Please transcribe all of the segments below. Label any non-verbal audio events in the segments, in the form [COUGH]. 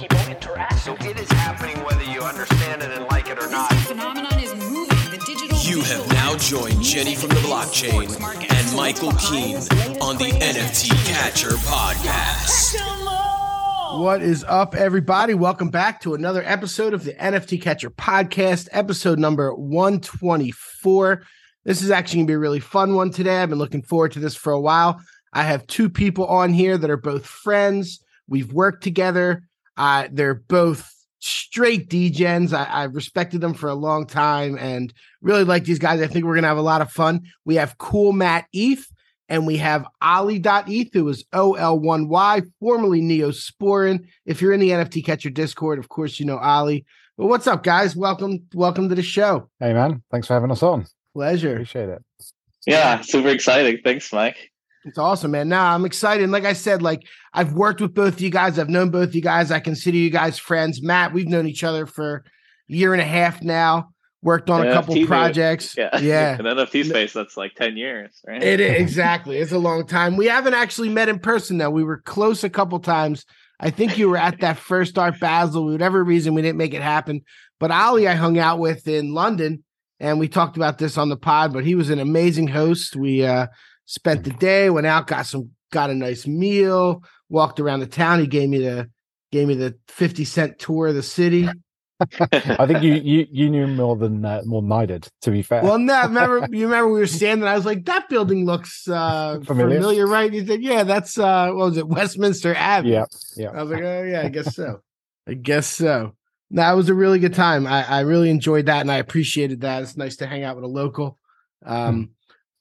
people interact. So it is happening whether you understand it and like it or not. phenomenon is moving. The digital You have now joined Jenny from the blockchain and Michael Keen on the NFT Catcher podcast. What is up, everybody? Welcome back to another episode of the NFT Catcher Podcast, episode number 124. This is actually going to be a really fun one today. I've been looking forward to this for a while. I have two people on here that are both friends. We've worked together. Uh, they're both straight degens. I, I've respected them for a long time and really like these guys. I think we're going to have a lot of fun. We have Cool Matt ETH and we have Ollie.eth, who is OL1Y, formerly Neosporin. If you're in the NFT Catcher Discord, of course, you know Ollie. But what's up, guys? Welcome, welcome to the show. Hey man, thanks for having us on. Pleasure. Appreciate it. Yeah, super exciting. Thanks, Mike. It's awesome, man. Now I'm excited. And like I said, like I've worked with both of you guys. I've known both of you guys. I consider you guys friends. Matt, we've known each other for a year and a half now. Worked on a NFT couple dude. projects. Yeah, [LAUGHS] Yeah. In NFT space, that's like ten years, right? It is [LAUGHS] exactly. It's a long time. We haven't actually met in person though. We were close a couple times. I think you were at that first Art Basel. Whatever reason, we didn't make it happen. But Ollie, I hung out with in London, and we talked about this on the pod. But he was an amazing host. We uh, spent the day, went out, got some, got a nice meal, walked around the town. He gave me the gave me the fifty cent tour of the city. [LAUGHS] I think you you you knew more than uh, more than I did. To be fair. Well, no, [LAUGHS] remember you remember we were standing. I was like, that building looks uh, familiar. Familiar? right? You said, yeah, that's uh, what was it, Westminster Abbey? yeah, yeah. I was like, oh yeah, I guess so. I guess so. That was a really good time. I, I really enjoyed that, and I appreciated that. It's nice to hang out with a local. Um,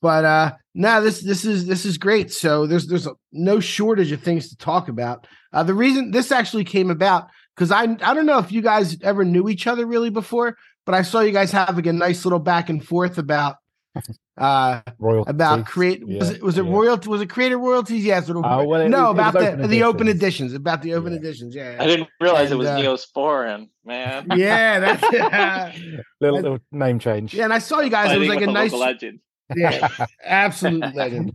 but uh, no, this this is this is great. So there's there's a, no shortage of things to talk about. Uh, the reason this actually came about because I I don't know if you guys ever knew each other really before, but I saw you guys having a nice little back and forth about [LAUGHS] uh Royalty. about create was it was it yeah. royalty was it creator royalties yes sort Uh, well, no it was about the open the open editions. editions about the open Yeah. editions yeah I didn't realize it was uh, Neosporin, man. yeah that's [LAUGHS] [LAUGHS] little, little name change. yeah and I saw you guys it was like a a nice legend. Yeah [LAUGHS] absolute legend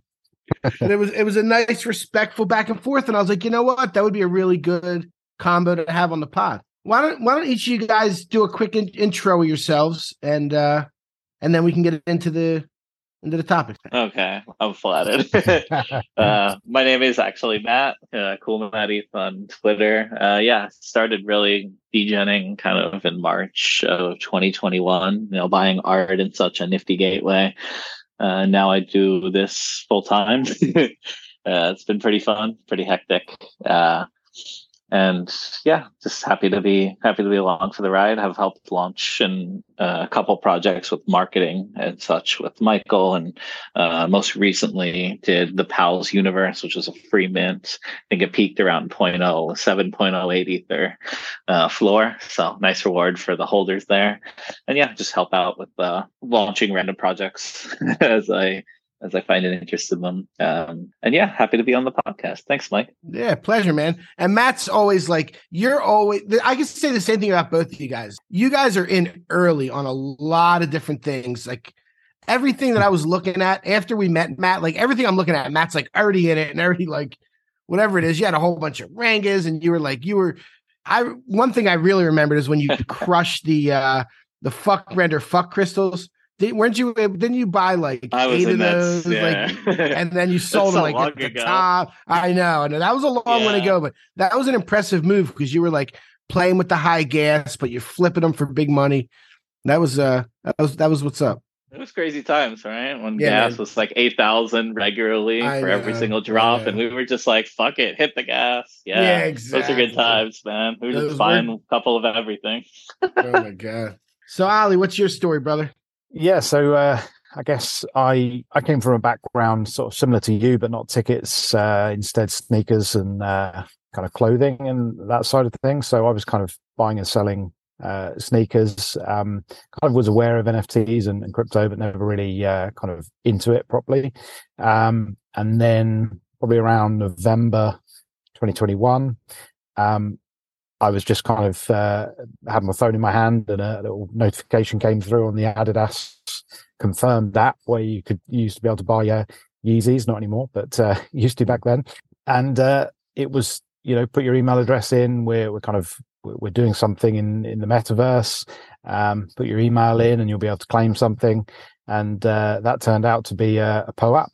but it was it was a nice respectful back and forth and I was like you know what that would be a really good combo to have on the pod why don't why don't each of you guys do a quick in- intro of yourselves and uh and then we can get into the into the topic Okay, I'm flattered. [LAUGHS] uh, my name is actually Matt, uh, Cool Matt Eth on Twitter. Uh, yeah, started really degenning kind of in March of 2021. You know, buying art in such a nifty gateway. Uh, now I do this full time. [LAUGHS] uh, it's been pretty fun, pretty hectic. Uh, and yeah, just happy to be happy to be along for the ride. Have helped launch and uh, a couple projects with marketing and such with Michael, and uh, most recently did the Pals Universe, which was a free mint. I think it peaked around 0.0, 7.08 ether uh, floor. So nice reward for the holders there. And yeah, just help out with uh, launching random projects [LAUGHS] as I as I find an interest in them. Um, and yeah, happy to be on the podcast. Thanks, Mike. Yeah, pleasure, man. And Matt's always like, you're always, I can say the same thing about both of you guys. You guys are in early on a lot of different things. Like everything that I was looking at after we met Matt, like everything I'm looking at, Matt's like already in it and already like whatever it is. You had a whole bunch of rangas and you were like, you were, I, one thing I really remembered is when you [LAUGHS] crushed the, uh, the fuck render fuck crystals. Did, weren't you? Didn't you buy like eight of those? yeah. Like, and then you [LAUGHS] sold them like at the ago. top. I know, and that was a long one Yeah. ago, but that was an impressive move because you were like playing with the high gas, but you're flipping them for big money. That was uh, that was that was what's up. It was crazy times, right? When Yeah, gas man. was like eight thousand regularly I for every single drop, and we were just like, "Fuck it, hit the gas." Yeah, Yeah, Those are good times, man. We were Those just buying were- a couple of everything. oh my god. So Ollie, what's your story, brother? Yeah, so uh, I guess I I came from a background sort of similar to you, but not tickets. Uh, instead, sneakers and uh, kind of clothing and that side of things. So I was kind of buying and selling uh, sneakers. Um, kind of was aware of NFTs and, and crypto, but never really uh, kind of into it properly. Um, and then probably around November 2021, um, I was just kind of uh, had my phone in my hand, and a little notification came through on the Adidas confirmed app where you could use to be able to buy Yeezys, not anymore, but uh, [LAUGHS] used to back then. And uh, it was, you know, put your email address in. We're we're kind of we're doing something in in the metaverse. Um, put your email in, and you'll be able to claim something. And uh, that turned out to be a, a POAP,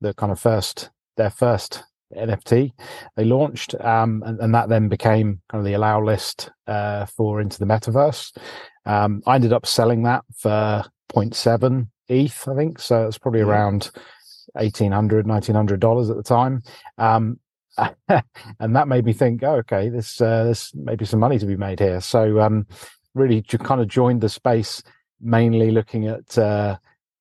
the kind of first their first NFT they launched, um, and, and, that then became kind of the allow list uh, for into the metaverse. Um, I ended up selling that for 0.7 ETH, I think. So it's probably around 1800 1900 dollars at the time. Um, [LAUGHS] and that made me think, oh, okay, this uh, this maybe some money to be made here. So um, really, kind of joined the space mainly looking at uh,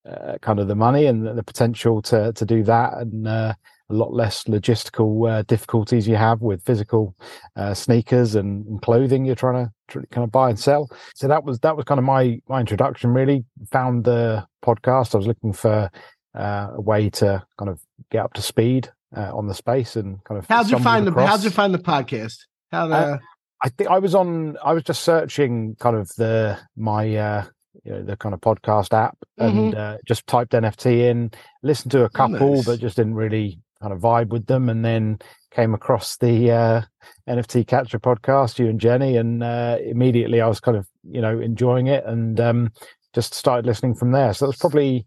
uh, kind of the money and the potential to to do that, and uh, a lot less logistical uh, difficulties you have with physical uh, sneakers and, and, clothing you're trying to tr- kind of buy and sell. So that was that was kind of my my introduction. Really found the podcast. I was looking for uh, a way to kind of get up to speed uh, on the space and kind of. How'd you find across. the How'd you find the podcast? How the... Uh, I think I was on. I was just searching kind of the my uh, you know the kind of podcast app and mm-hmm. uh, just typed NFT in, listened to a couple, nice. but just didn't really kind of vibe with them, and then came across the uh, NFT Catcher podcast, you and Jenny, and uh, immediately I was kind of you know enjoying it and um, just started listening from there. So it was probably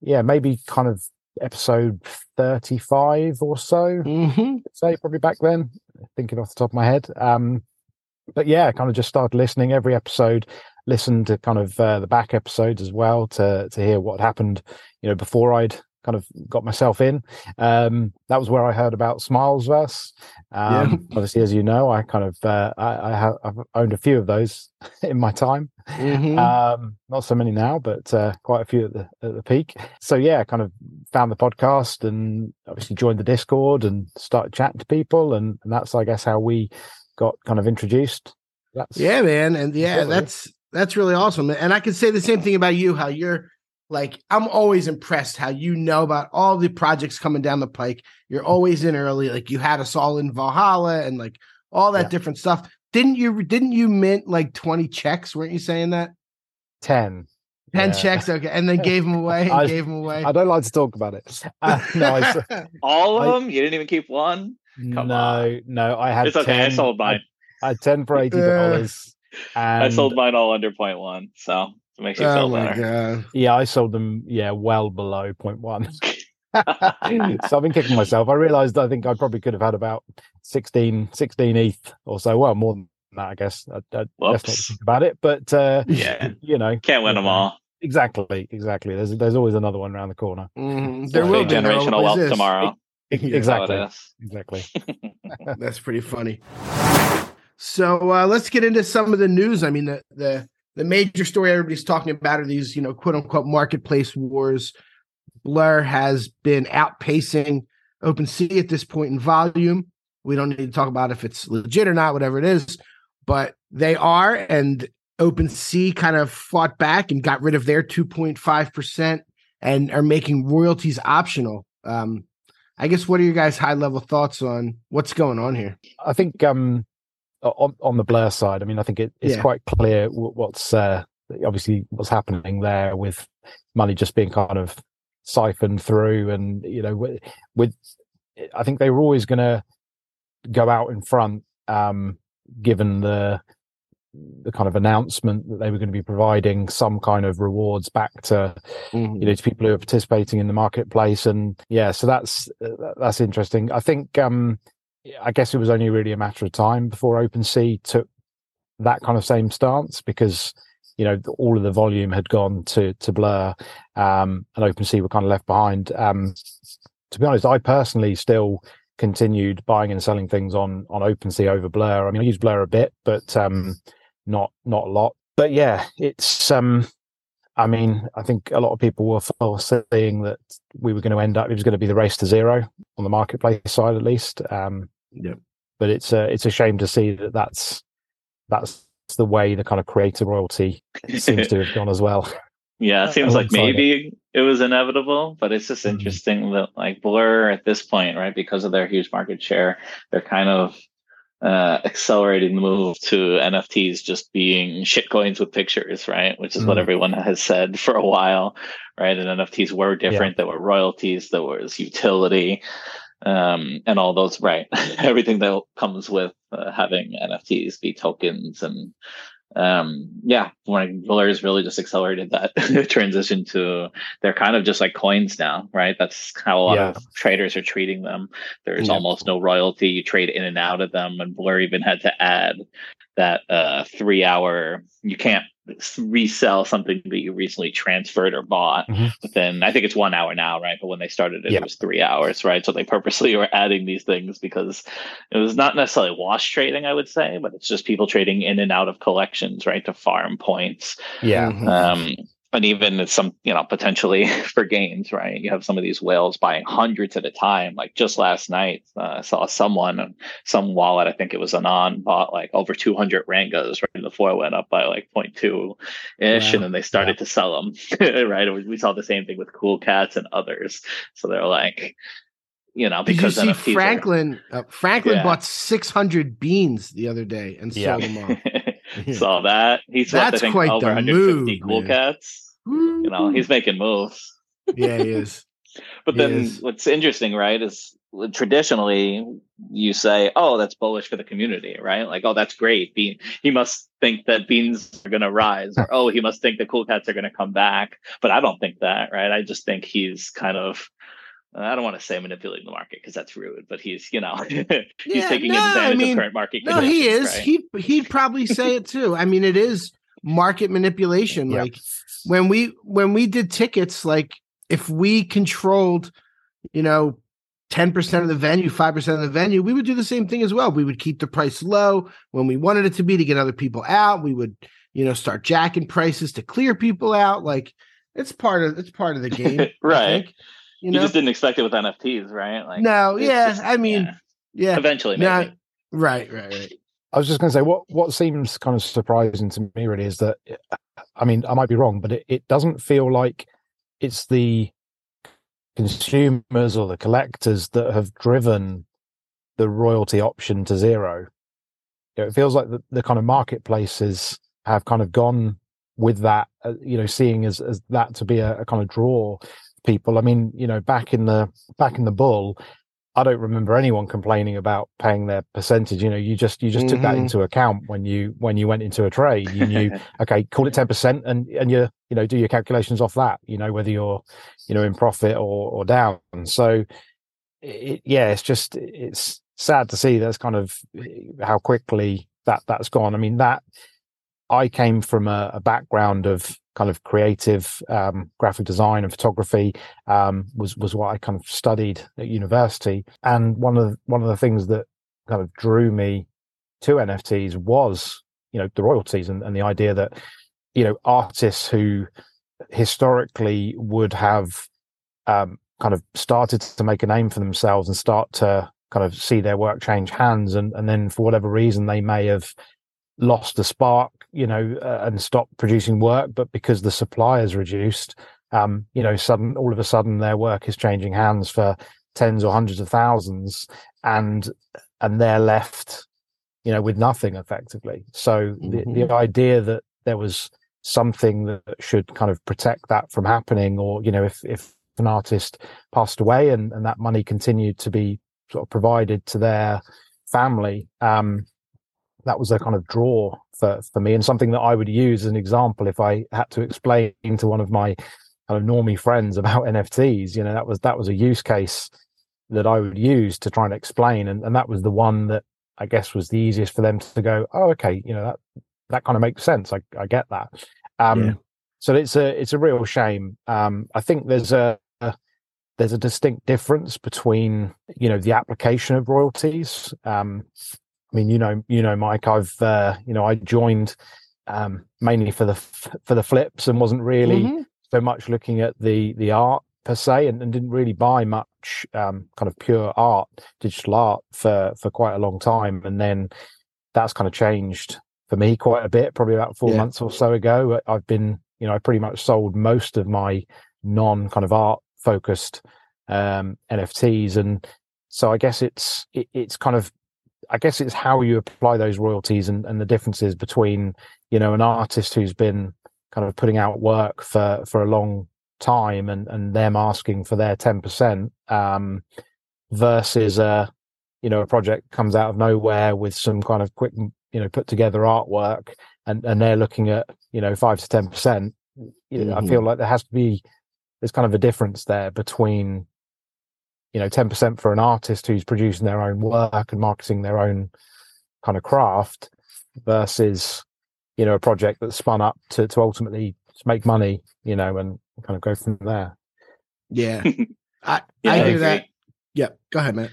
yeah maybe kind of episode 35 or so mm-hmm. say probably back then thinking off the top of my head um but yeah kind of just started listening every episode listened to kind of uh, the back episodes as well to to hear what happened you know before i'd kind of got myself in. Um, that was where I heard about Smilesverse. Um, yeah. Obviously, as you know, I kind of uh, I, I have I've owned a few of those [LAUGHS] in my time. Mm-hmm. Um, not so many now, but uh, quite a few at the at the peak. So yeah, kind of found the podcast and obviously joined the Discord and started chatting to people, and, and that's I guess how we got kind of introduced. That's, yeah, man, and yeah, that's that's really awesome. And I can say the same thing about you. How you're like I'm always impressed how you know about all the projects coming down the pike. You're always in early. Like you had us all in Valhalla and like all that yeah. different stuff. Didn't you didn't you mint like 20 checks? Weren't you saying that? 10. 10 yeah. checks, okay, and then gave them [LAUGHS] away and I, gave them away. I don't like to talk about it. [LAUGHS] Uh, no, I, [LAUGHS] all of I, them? You didn't even keep one? Come no, on. no, I had it's okay. 10, I sold mine. I, I had 10 for $80. Uh, I sold mine all under point one. So it makes you oh feel better. God. Yeah, I sold them. Yeah, well below point one. [LAUGHS] [LAUGHS] so I've been kicking myself. I realised I think I probably could have had about 16, 16 ETH or so. Well, more than that, I guess. I, I, let's not think about it. But uh, yeah, you know, can't win them all. Exactly, exactly. There's there's always another one around the corner. Mm-hmm. There will be generational wealth tomorrow. [LAUGHS] Exactly. Exactly. That's pretty funny. So uh, let's get into some of the news. I mean, the the the major story everybody's talking about are these, you know, quote unquote marketplace wars. Blur has been outpacing OpenSea at this point in volume. We don't need to talk about if it's legit or not, whatever it is, but they are. And OpenSea kind of fought back and got rid of their 2.5% and are making royalties optional. Um, I guess what are your guys' high level thoughts on what's going on here? I think um, on, on the Blur side, I mean, I think it, it's yeah. quite clear what's uh, obviously what's happening there with money just being kind of siphoned through, and you know, with, with I think they were always going to go out in front, um, given the the kind of announcement that they were going to be providing some kind of rewards back to mm-hmm. you know to people who are participating in the marketplace and yeah so that's that's interesting i think um I guess it was only really a matter of time before OpenSea took that kind of same stance because you know all of the volume had gone to to Blur, um, and OpenSea were kind of left behind. Um, to be honest, I personally still continued buying and selling things on on OpenSea over Blur. I mean, I use Blur a bit, but um, not not a lot. But yeah, it's um, I mean, I think a lot of people were foreseeing that we were going to end up. It was going to be the race to zero on the marketplace side, at least. Um, yeah. But it's a it's a shame to see that that's that's the way the kind of creator royalty seems to have gone as well. [LAUGHS] Yeah, it [LAUGHS] seems like alongside it. maybe it was inevitable, but it's just Mhm. interesting that like Blur at this point, right, because of their huge market share, they're kind of uh, accelerating the move to NFTs just being shitcoins with pictures, right? Which is what Mhm. everyone has said for a while, right? And NFTs were different. There were royalties, there was utility, um, and all those, right? [LAUGHS] Everything that comes with uh, having NFTs be tokens and um yeah when blur's really just accelerated that [LAUGHS] transition to they're kind of just like coins now right that's how a lot Yeah. of traders are treating them there's Yeah. almost no royalty you trade in and out of them and blur even had to add that uh three hour you can't resell something that you recently transferred or bought Mhm. but then i think it's one hour now right but when they started it Yeah. it was three hours right so they purposely [LAUGHS] were adding these things because it was not necessarily wash trading i would say but it's just people trading in and out of collections right to farm points Yeah. Mhm. um and even it's some you know potentially [LAUGHS] for gains right you have some of these whales buying hundreds at a time like just last night uh, i saw someone some wallet i think it was anon bought like over 200 rangas right and the floor went up by like 0.2 ish Wow. and then they started to sell them [LAUGHS] right we we saw the same thing with cool cats and others so they're like you know Did you because see NFTs are- Franklin? Uh, Franklin Yeah. bought 600 beans the other day and Yeah. sold them off. [LAUGHS] saw that he swept That's I think quite over the 150 move, cool man. cats you know he's making moves yeah, he is. [LAUGHS] But He then is. what's interesting, right, is traditionally you say, "Oh, that's bullish for the community," right? Like, "Oh, that's great. Bean, he must think that beans are going to rise," or "Oh, he must think the cool cats are going to come back." But I don't think that, right? I just think he's kind of. I don't want to say manipulating the market because that's rude, but he's, you know, [LAUGHS] he's Yeah, taking no, I advantage mean, of current market No, he is. right? He he'd probably say it too. I mean, it is market manipulation. Like when we when we did tickets, like if we controlled, you know, ten percent of the venue, five percent of the venue, we would do the same thing as well. We would keep the price low when we wanted it to be to get other people out. We would, you know, start jacking prices to clear people out. Like it's part of it's part of the game, I [LAUGHS] Right. Think. You, You just didn't expect it with NFTs, right? Like, no, yeah. just- I mean, yeah. yeah, eventually, No, maybe. right, right, right. I was just going to say what what seems kind of surprising to me really is that I mean I might be wrong, but it, it doesn't feel like it's the consumers or the collectors that have driven the royalty option to zero. You know, it feels like the, the kind of marketplaces have kind of gone with that, uh, you know, seeing as, as that to be a, a kind of draw people. I mean, you know, back in the back in the bull, I don't remember anyone complaining about paying their percentage. You know, you just you just took that Mhm. into account when you when you went into a trade. You knew, [LAUGHS] okay, call it ten percent, and and you you know do your calculations off that. You know whether you're you know in profit or or down. So it, yeah, it's just it's sad to see that's kind of how quickly that that's gone. I mean that I came from a, a background of kind of creative um, graphic design and photography um, was was what I kind of studied at university. And one of the, one of the things that kind of drew me to NFTs was you know the royalties and, and the idea that you know artists who historically would have um, kind of started to make a name for themselves and start to kind of see their work change hands and and then for whatever reason they may have lost the spark you know uh, and stopped producing work but because the supply is reduced um you know sudden all of a sudden their work is changing hands for tens or hundreds of thousands and and they're left you know with nothing effectively. So the, the idea that there was something that should kind of protect that from happening or you know if if an artist passed away and, and that money continued to be sort of provided to their family um that was a kind of draw for for me and something that I would use as an example if I had to explain to one of my kind of normie friends about [LAUGHS] NFTs you know that was that was a use case that I would use to try and explain. And, and that was the one that I guess was the easiest for them to go oh okay you know that that kind of makes sense. I, I get that. Um Yeah. so it's a it's a real shame. Um I think there's a, a there's a distinct difference between you know the application of royalties um I mean, you know, you know, Mike. I've, uh, you know, I joined um, mainly for the f- for the flips and wasn't really Mhm. so much looking at the the art per se, and, and didn't really buy much um, kind of pure art, digital art for for quite a long time. And then that's kind of changed for me quite a bit, probably about four Yeah. months or so ago. I've been, you know, I pretty much sold most of my non kind of art focused um, NFTs, and so I guess it's it, it's kind of I guess it's how you apply those royalties and, and the differences between you know an artist who's been kind of putting out work for for a long time and and them asking for their ten percent um, versus a you know a project comes out of nowhere with some kind of quick you know put together artwork and and they're looking at you know five to ten percent. I feel like there has to be there's kind of a difference there between you know 10% for an artist who's producing their own work and marketing their own kind of craft versus you know a project that's spun up to to ultimately make money you know and kind of go from there Yeah. [LAUGHS] I, Yeah, I I hear that. agree. Yeah. Go ahead, man.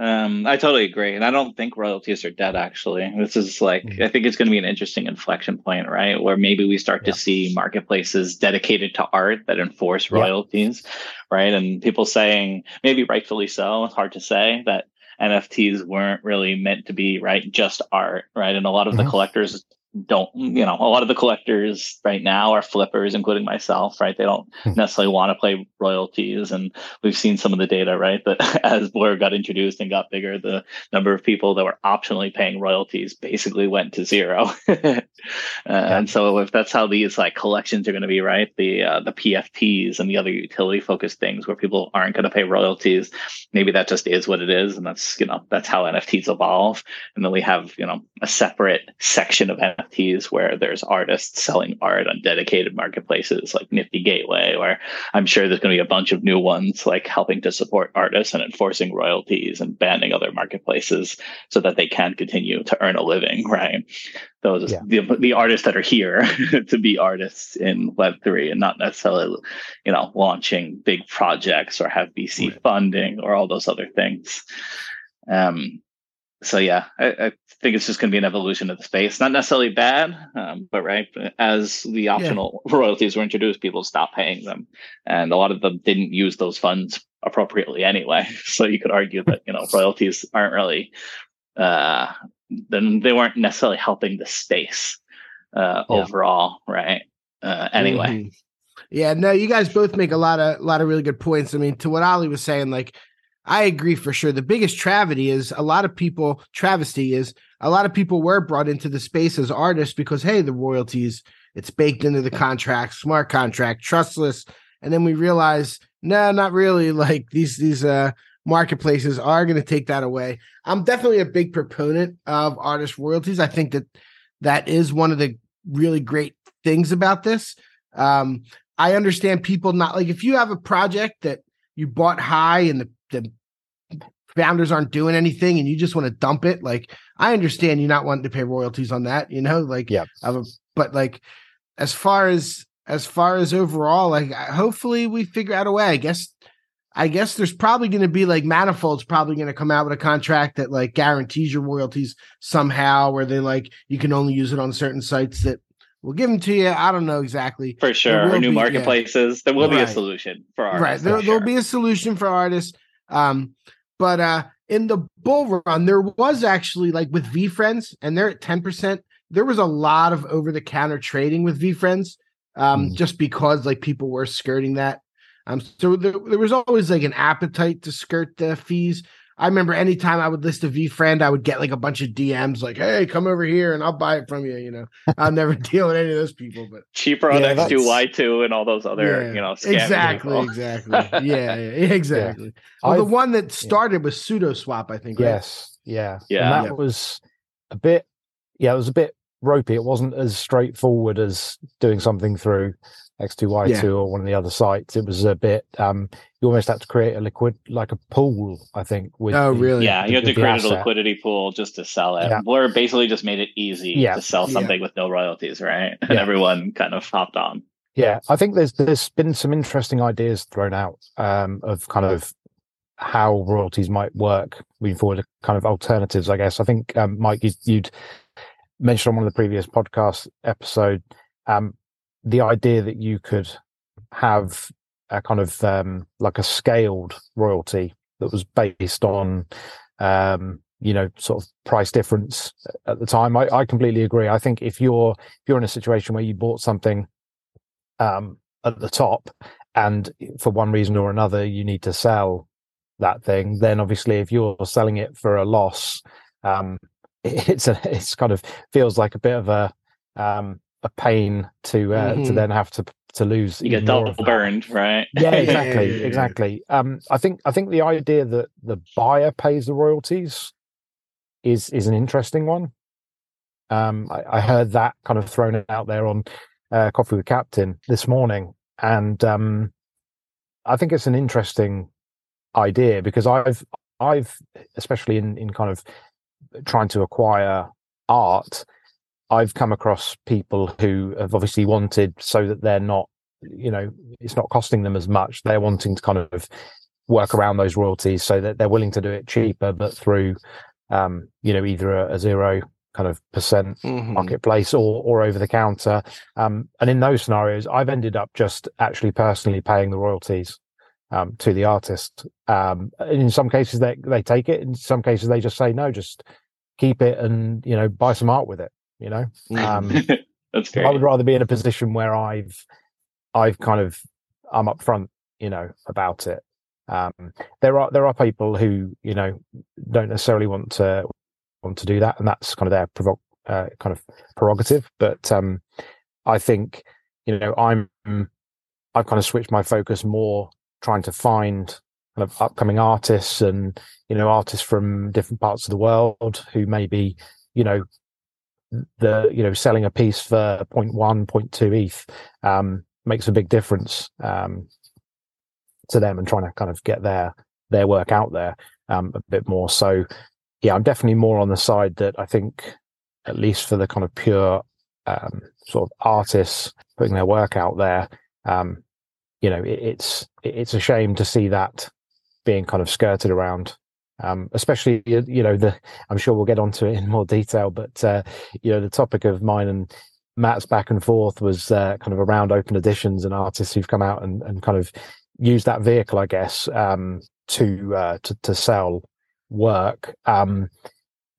Um, I totally agree, and I don't think royalties are dead. Actually, this is like Mhm. I think it's going to be an interesting inflection point, right? Where maybe we start Yeah. to see marketplaces dedicated to art that enforce Yeah. royalties, right? And people saying maybe rightfully so. It's hard to say that NFTs weren't really meant to be right just art, right? And a lot of the Mhm. collectors don't you know a lot of the collectors right now are flippers including myself right? They don't Hmm. necessarily want to play royalties and we've seen some of the data right? That [LAUGHS] as blur got introduced and got bigger the number of people that were optionally paying royalties basically went to zero. [LAUGHS] Uh, and so if that's how these like collections are going to be right? The uh, the pfps and the other utility focused things where people aren't going to pay royalties maybe that just is what it is and that's you know that's how nfts evolve. And then we have you know a separate section of nfts where there's artists selling art on dedicated marketplaces like nifty gateway where i'm sure there's going to be a bunch of new ones like helping to support artists and enforcing royalties and banning other marketplaces so that they can continue to earn a living right? Those Yeah. the, the artists that are here [LAUGHS] to be artists in web3 and not necessarily you know launching big projects or have vc funding or all those other things. Um so yeah, I, I think it's just going to be an evolution of the space. Not necessarily bad, um, but right as the optional [LAUGHS] royalties were introduced, people stopped paying them, and a lot of them didn't use those funds appropriately anyway. [LAUGHS] So you could argue that you know royalties aren't really, uh, then they weren't necessarily helping the space uh, Yeah. overall, right? Uh, anyway, Mhm. Yeah, no, you guys both make a lot of a lot of really good points. I mean, to what Ollie was saying, like I agree for sure. The biggest travesty is a lot of people travesty is a lot of people were brought into the space as artists because hey, the royalties, it's baked into the contract, smart contract, trustless. And then we realize, no, not really. [LAUGHS] Like these these uh marketplaces are going to take that away. I'm definitely a big proponent of artist royalties. I think that that is one of the really great things about this. Um, I understand people not like if you have a project that you bought high and the, the founders aren't doing anything and you just want to dump it, like I understand you not wanting to pay royalties on that, you know, like Yeah. a, but like as far as as far as overall, like I- hopefully we figure out a way. I guess I guess there's probably going to be like Manifold's probably going to come out with a contract that like guarantees your royalties somehow, where they like you can only use it on certain sites that will give them to you. I don't know exactly. for sure, or new be- yeah. marketplaces, there will be a solution for right artists. there, for there'll sure. be a solution for artists um but uh in the bull run there was actually like with VeeFriends and they're at 10% there was a lot of over the counter trading with VeeFriends um Mhm. just because like people were skirting that um so there, there was always like an appetite to skirt the fees i remember anytime i would list a VeeFriend i would get like a bunch of dms like hey come over here and i'll buy it from you you know i'll never [LAUGHS] deal with any of those people but cheaper on Yeah, X2, that's- Y2, and all those other, Yeah, you know, exactly, people. exactly. [LAUGHS] Yeah, yeah, exactly. Well, the one that started was sudoswap, I think. right? Yes, yeah, Yeah. And that was a bit, yeah, it was a bit ropey. It wasn't as straightforward as doing something through X2Y2 Yeah. or one of the other sites. It was a bit. um You almost had to create a liquid, like a pool. I think. With Oh, the- really? Yeah, you had to with the create a liquidity pool just to sell it. Yeah. Blur basically just made it easy Yeah. to sell Yeah. something with no royalties, right? [LAUGHS] And Yeah. everyone kind of hopped on. Yeah, I think there's there's been some interesting ideas thrown out um, of kind of how royalties might work moving forward, kind of alternatives. I guess I think um, Mike, you, you'd mentioned on one of the previous podcast episode um, the idea that you could have a kind of um, like a scaled royalty that was based on um, you know, sort of price difference at the time. I, I completely agree. I think if you're if you're in a situation where you bought something um, at the top, and for one reason or another you need to sell that thing, then obviously if you're selling it for a loss, um, it's a it's kind of feels like a bit of a um, a pain to uh, Mhm. to then have to to lose. You get double burned, right? Yeah, [LAUGHS] exactly, Yeah, yeah, yeah. exactly. Um, I think I think the idea that the buyer pays the royalties is is an interesting one. Um, I, I heard that kind of thrown out there on uh, Coffee with Captain this morning, and um, I think it's an interesting idea because I've I've especially in in kind of trying to acquire art, I've come across people who have obviously wanted so that they're not, you know, it's not costing them as much. They're wanting to kind of work around those royalties so that they're willing to do it cheaper, but through, um, you know, either a, a zero kind of percent Mhm. marketplace or or over the counter. Um, and in those scenarios, I've ended up just actually personally paying the royalties um, to the artist. Um, and in some cases, they they take it. In some cases, they just say no, just keep it and you know buy some art with it. You know, um, [LAUGHS] That's I would rather be in a position where I've I've kind of I'm upfront, you know, about it. Um, there are there are people who you know don't necessarily want to want to do that, and that's kind of their provo- uh, kind of prerogative. But um, I think you know I'm I've kind of switched my focus more trying to find kind of upcoming artists and you know artists from different parts of the world who maybe you know the you know selling a piece for 0.1 0.2 eth um makes a big difference um to them and trying to kind of get their their work out there um a bit more. So yeah i'm definitely more on the side that i think at least for the kind of pure um sort of artists putting their work out there um you know it, it's it's a shame to see that being kind of skirted around um, especially you know the I'm sure we'll get onto it in more detail, but uh, you know the topic of mine and Matt's back and forth was uh, kind of around open editions and artists who've come out and, and kind of used that vehicle, I guess, um, to, uh, to to sell work. Um,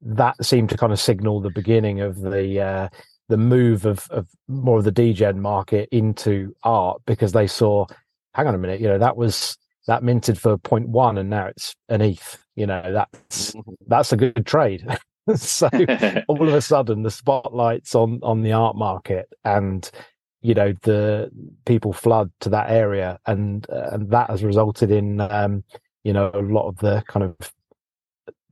that seemed to kind of signal the beginning of the uh, the move of, of more of the degen market into art because they saw, hang on a minute, you know that was that minted for 0.1 and now it's an ETH. You know that's that's a good trade. [LAUGHS] so [LAUGHS] all of a sudden the spotlight's on on the art market and you know the people flood to that area and uh, and that has resulted in um you know a lot of the kind of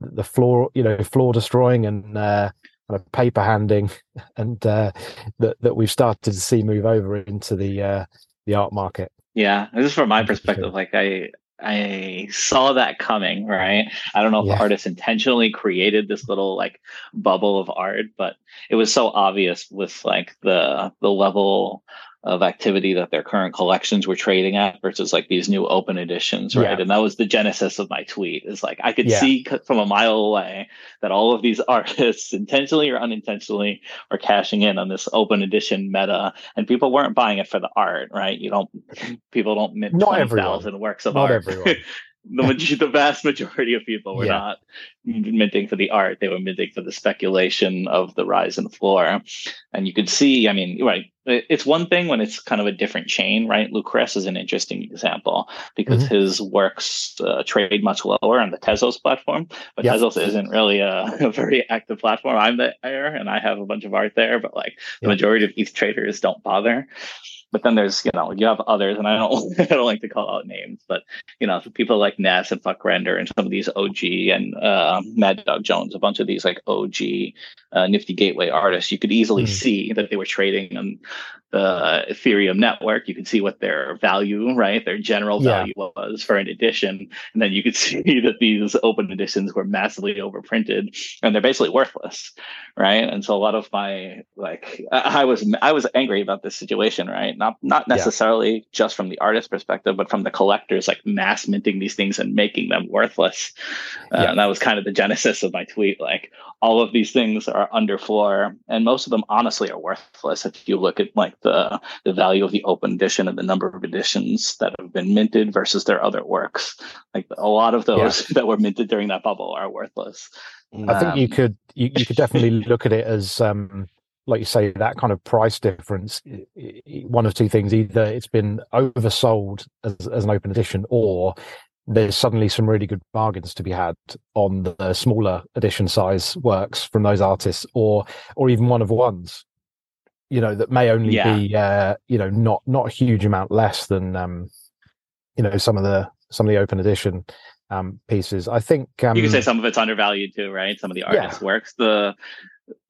the floor you know floor destroying and uh kind of paper handing [LAUGHS] and uh that that we've started to see move over into the uh the art market Yeah, this is from my perspective. Like I, I saw that coming. Right. I don't know if Yeah. the artist intentionally created this little like bubble of art, but it was so obvious with like the the level of activity that their current collections were trading at versus like these new open editions, right? Yeah. And that was the genesis of my tweet. Is like I could Yeah. see from a mile away that all of these [LAUGHS] artists, intentionally or unintentionally, are cashing in on this open edition meta, and people weren't buying it for the art, right? You don't, people don't mint Not twenty works of Not art. [LAUGHS] the [LAUGHS] the vast majority of people were Yeah. not minting for the art; they were minting for the speculation of the rise and floor. And you could see, I mean, right? It's one thing when it's kind of a different chain, right? Lucrece is an interesting example because Mm-hmm. his works uh, trade much lower on the Tezos platform, but Yep. Tezos isn't really a, [LAUGHS] a very active platform. I'm there and I have a bunch of art there, but like the majority of ETH traders don't bother. But then there's, you know, you have others, and I don't, [LAUGHS] I don't like to call out names, but you know, people like Ness and Fuck Render and some of these OG and uh, Mad Dog Jones, a bunch of these like OG uh, Nifty Gateway artists, you could easily Mm. see that they were trading on the Ethereum network. You can see what their value, right, their general Yeah. value was for an edition, and then you could [LAUGHS] see that these open editions were massively overprinted, and they're basically worthless, right? And so a lot of my like, I was I was angry about this situation, right? Not not Yeah. necessarily just from the artist perspective, but from the collectors, like mass minting these things and making them worthless. Uh, Yeah. And that was kind of the genesis of my tweet. Like all of these things are under floor, and most of them honestly are worthless. If you look at like the the value of the open edition and the number of editions that have been minted versus their other works, like a lot of those [LAUGHS] that were minted during that bubble are worthless. I think you Um, could you, you could definitely look at it as um like you say that kind of price difference. I- i- one of two things either it's been oversold as, as an open edition or there's suddenly some really good bargains to be had on the smaller edition size works from those artists or or even one of ones you know that may only Yeah. be uh you know not not a huge amount less than um you know some of the some of the open edition um pieces i think um you can say some of it's undervalued too, right? Some of the artists' works. The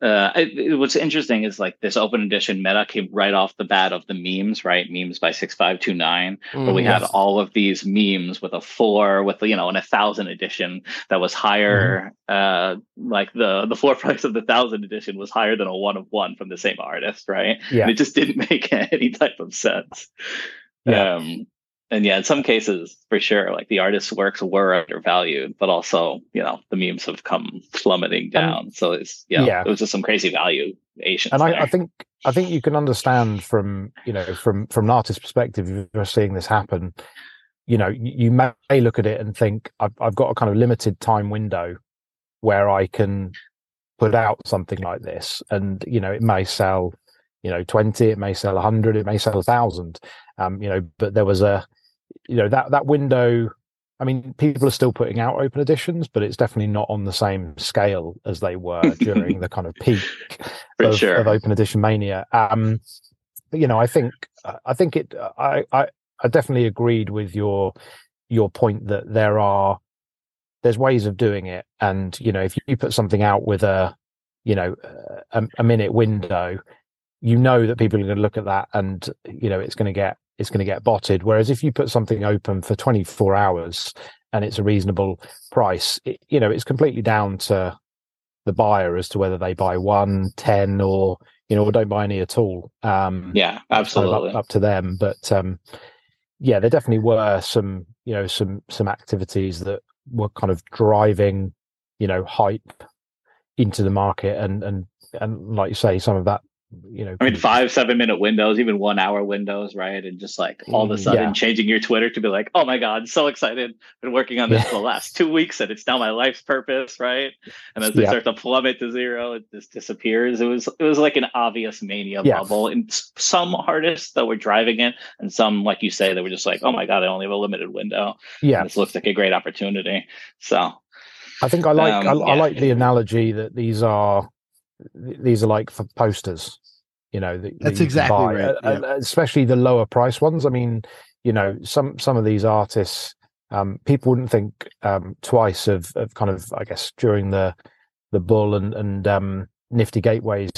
uh, it, what's interesting is like this open edition meta came right off the bat of the memes, right? Memes by six five two nine, where we Mm, had all of these memes with a four, with you know, an a thousand edition that was higher. Uh, like the the floor [LAUGHS] price of the thousand edition was higher than a one of one from the same artist, right? Yeah. And it just didn't [LAUGHS] make any type of sense. Yeah. Um, and yeah, in some cases, for sure, like the artist's works were undervalued, but also, you know, the memes have come plummeting down. so it's, know, yeah. it was just some crazy valuation. and I, I think I think you can understand from you know from from an artist's perspective, if you're seeing this happen, you know, you, may look at it and think, I've I've got a kind of limited time window where I can put out something like this, and you know, it may sell, you know, twenty, it may sell a hundred, it may sell a thousand, um, you know, but there was a, you know, that that window. I mean, people are still putting out open editions, but it's definitely not on the same scale as they were [LAUGHS] during the kind of peak of, sure. of open edition mania. Um, but you know, I think I think it. I, I I definitely agreed with your your point that there are there's ways of doing it, and you know, if you put something out with a you know a, a minute window, you know that people are going to look at that, and you know it's going to get it's going to get botted. Whereas if you put something open for 24 hours and it's a reasonable price, it, you know, it's completely down to the buyer as to whether they buy one, 10 or, you know, or don't buy any at all. Um, yeah, that's kind of absolutely. up, up to them. But, um, yeah, there definitely were some, you know, some, some activities that were kind of driving, you know, hype into the market and, and, and like you say, some of that, you know, I mean, five, seven minute windows, even one hour windows, right? And just like all of a sudden Yeah. changing your Twitter to be like, oh my God, so excited. Been working on this Yeah. for the last two weeks and it's now my life's purpose, right? And as they Yeah. start to plummet to zero, it just disappears. It was it was like an obvious mania bubble. And some artists that were driving it, and some, like you say, they were just like, oh my God, I only have a limited window. yeah, And this looks like a great opportunity. So I think I like Um, I, I like the analogy that these are these are like for posters. You know, that, that That's you exactly buy, right, uh, uh, especially the lower price ones. I mean, you know, some some of these artists, um, people wouldn't think um, twice of of kind of I guess during the the bull and and um, nifty gateways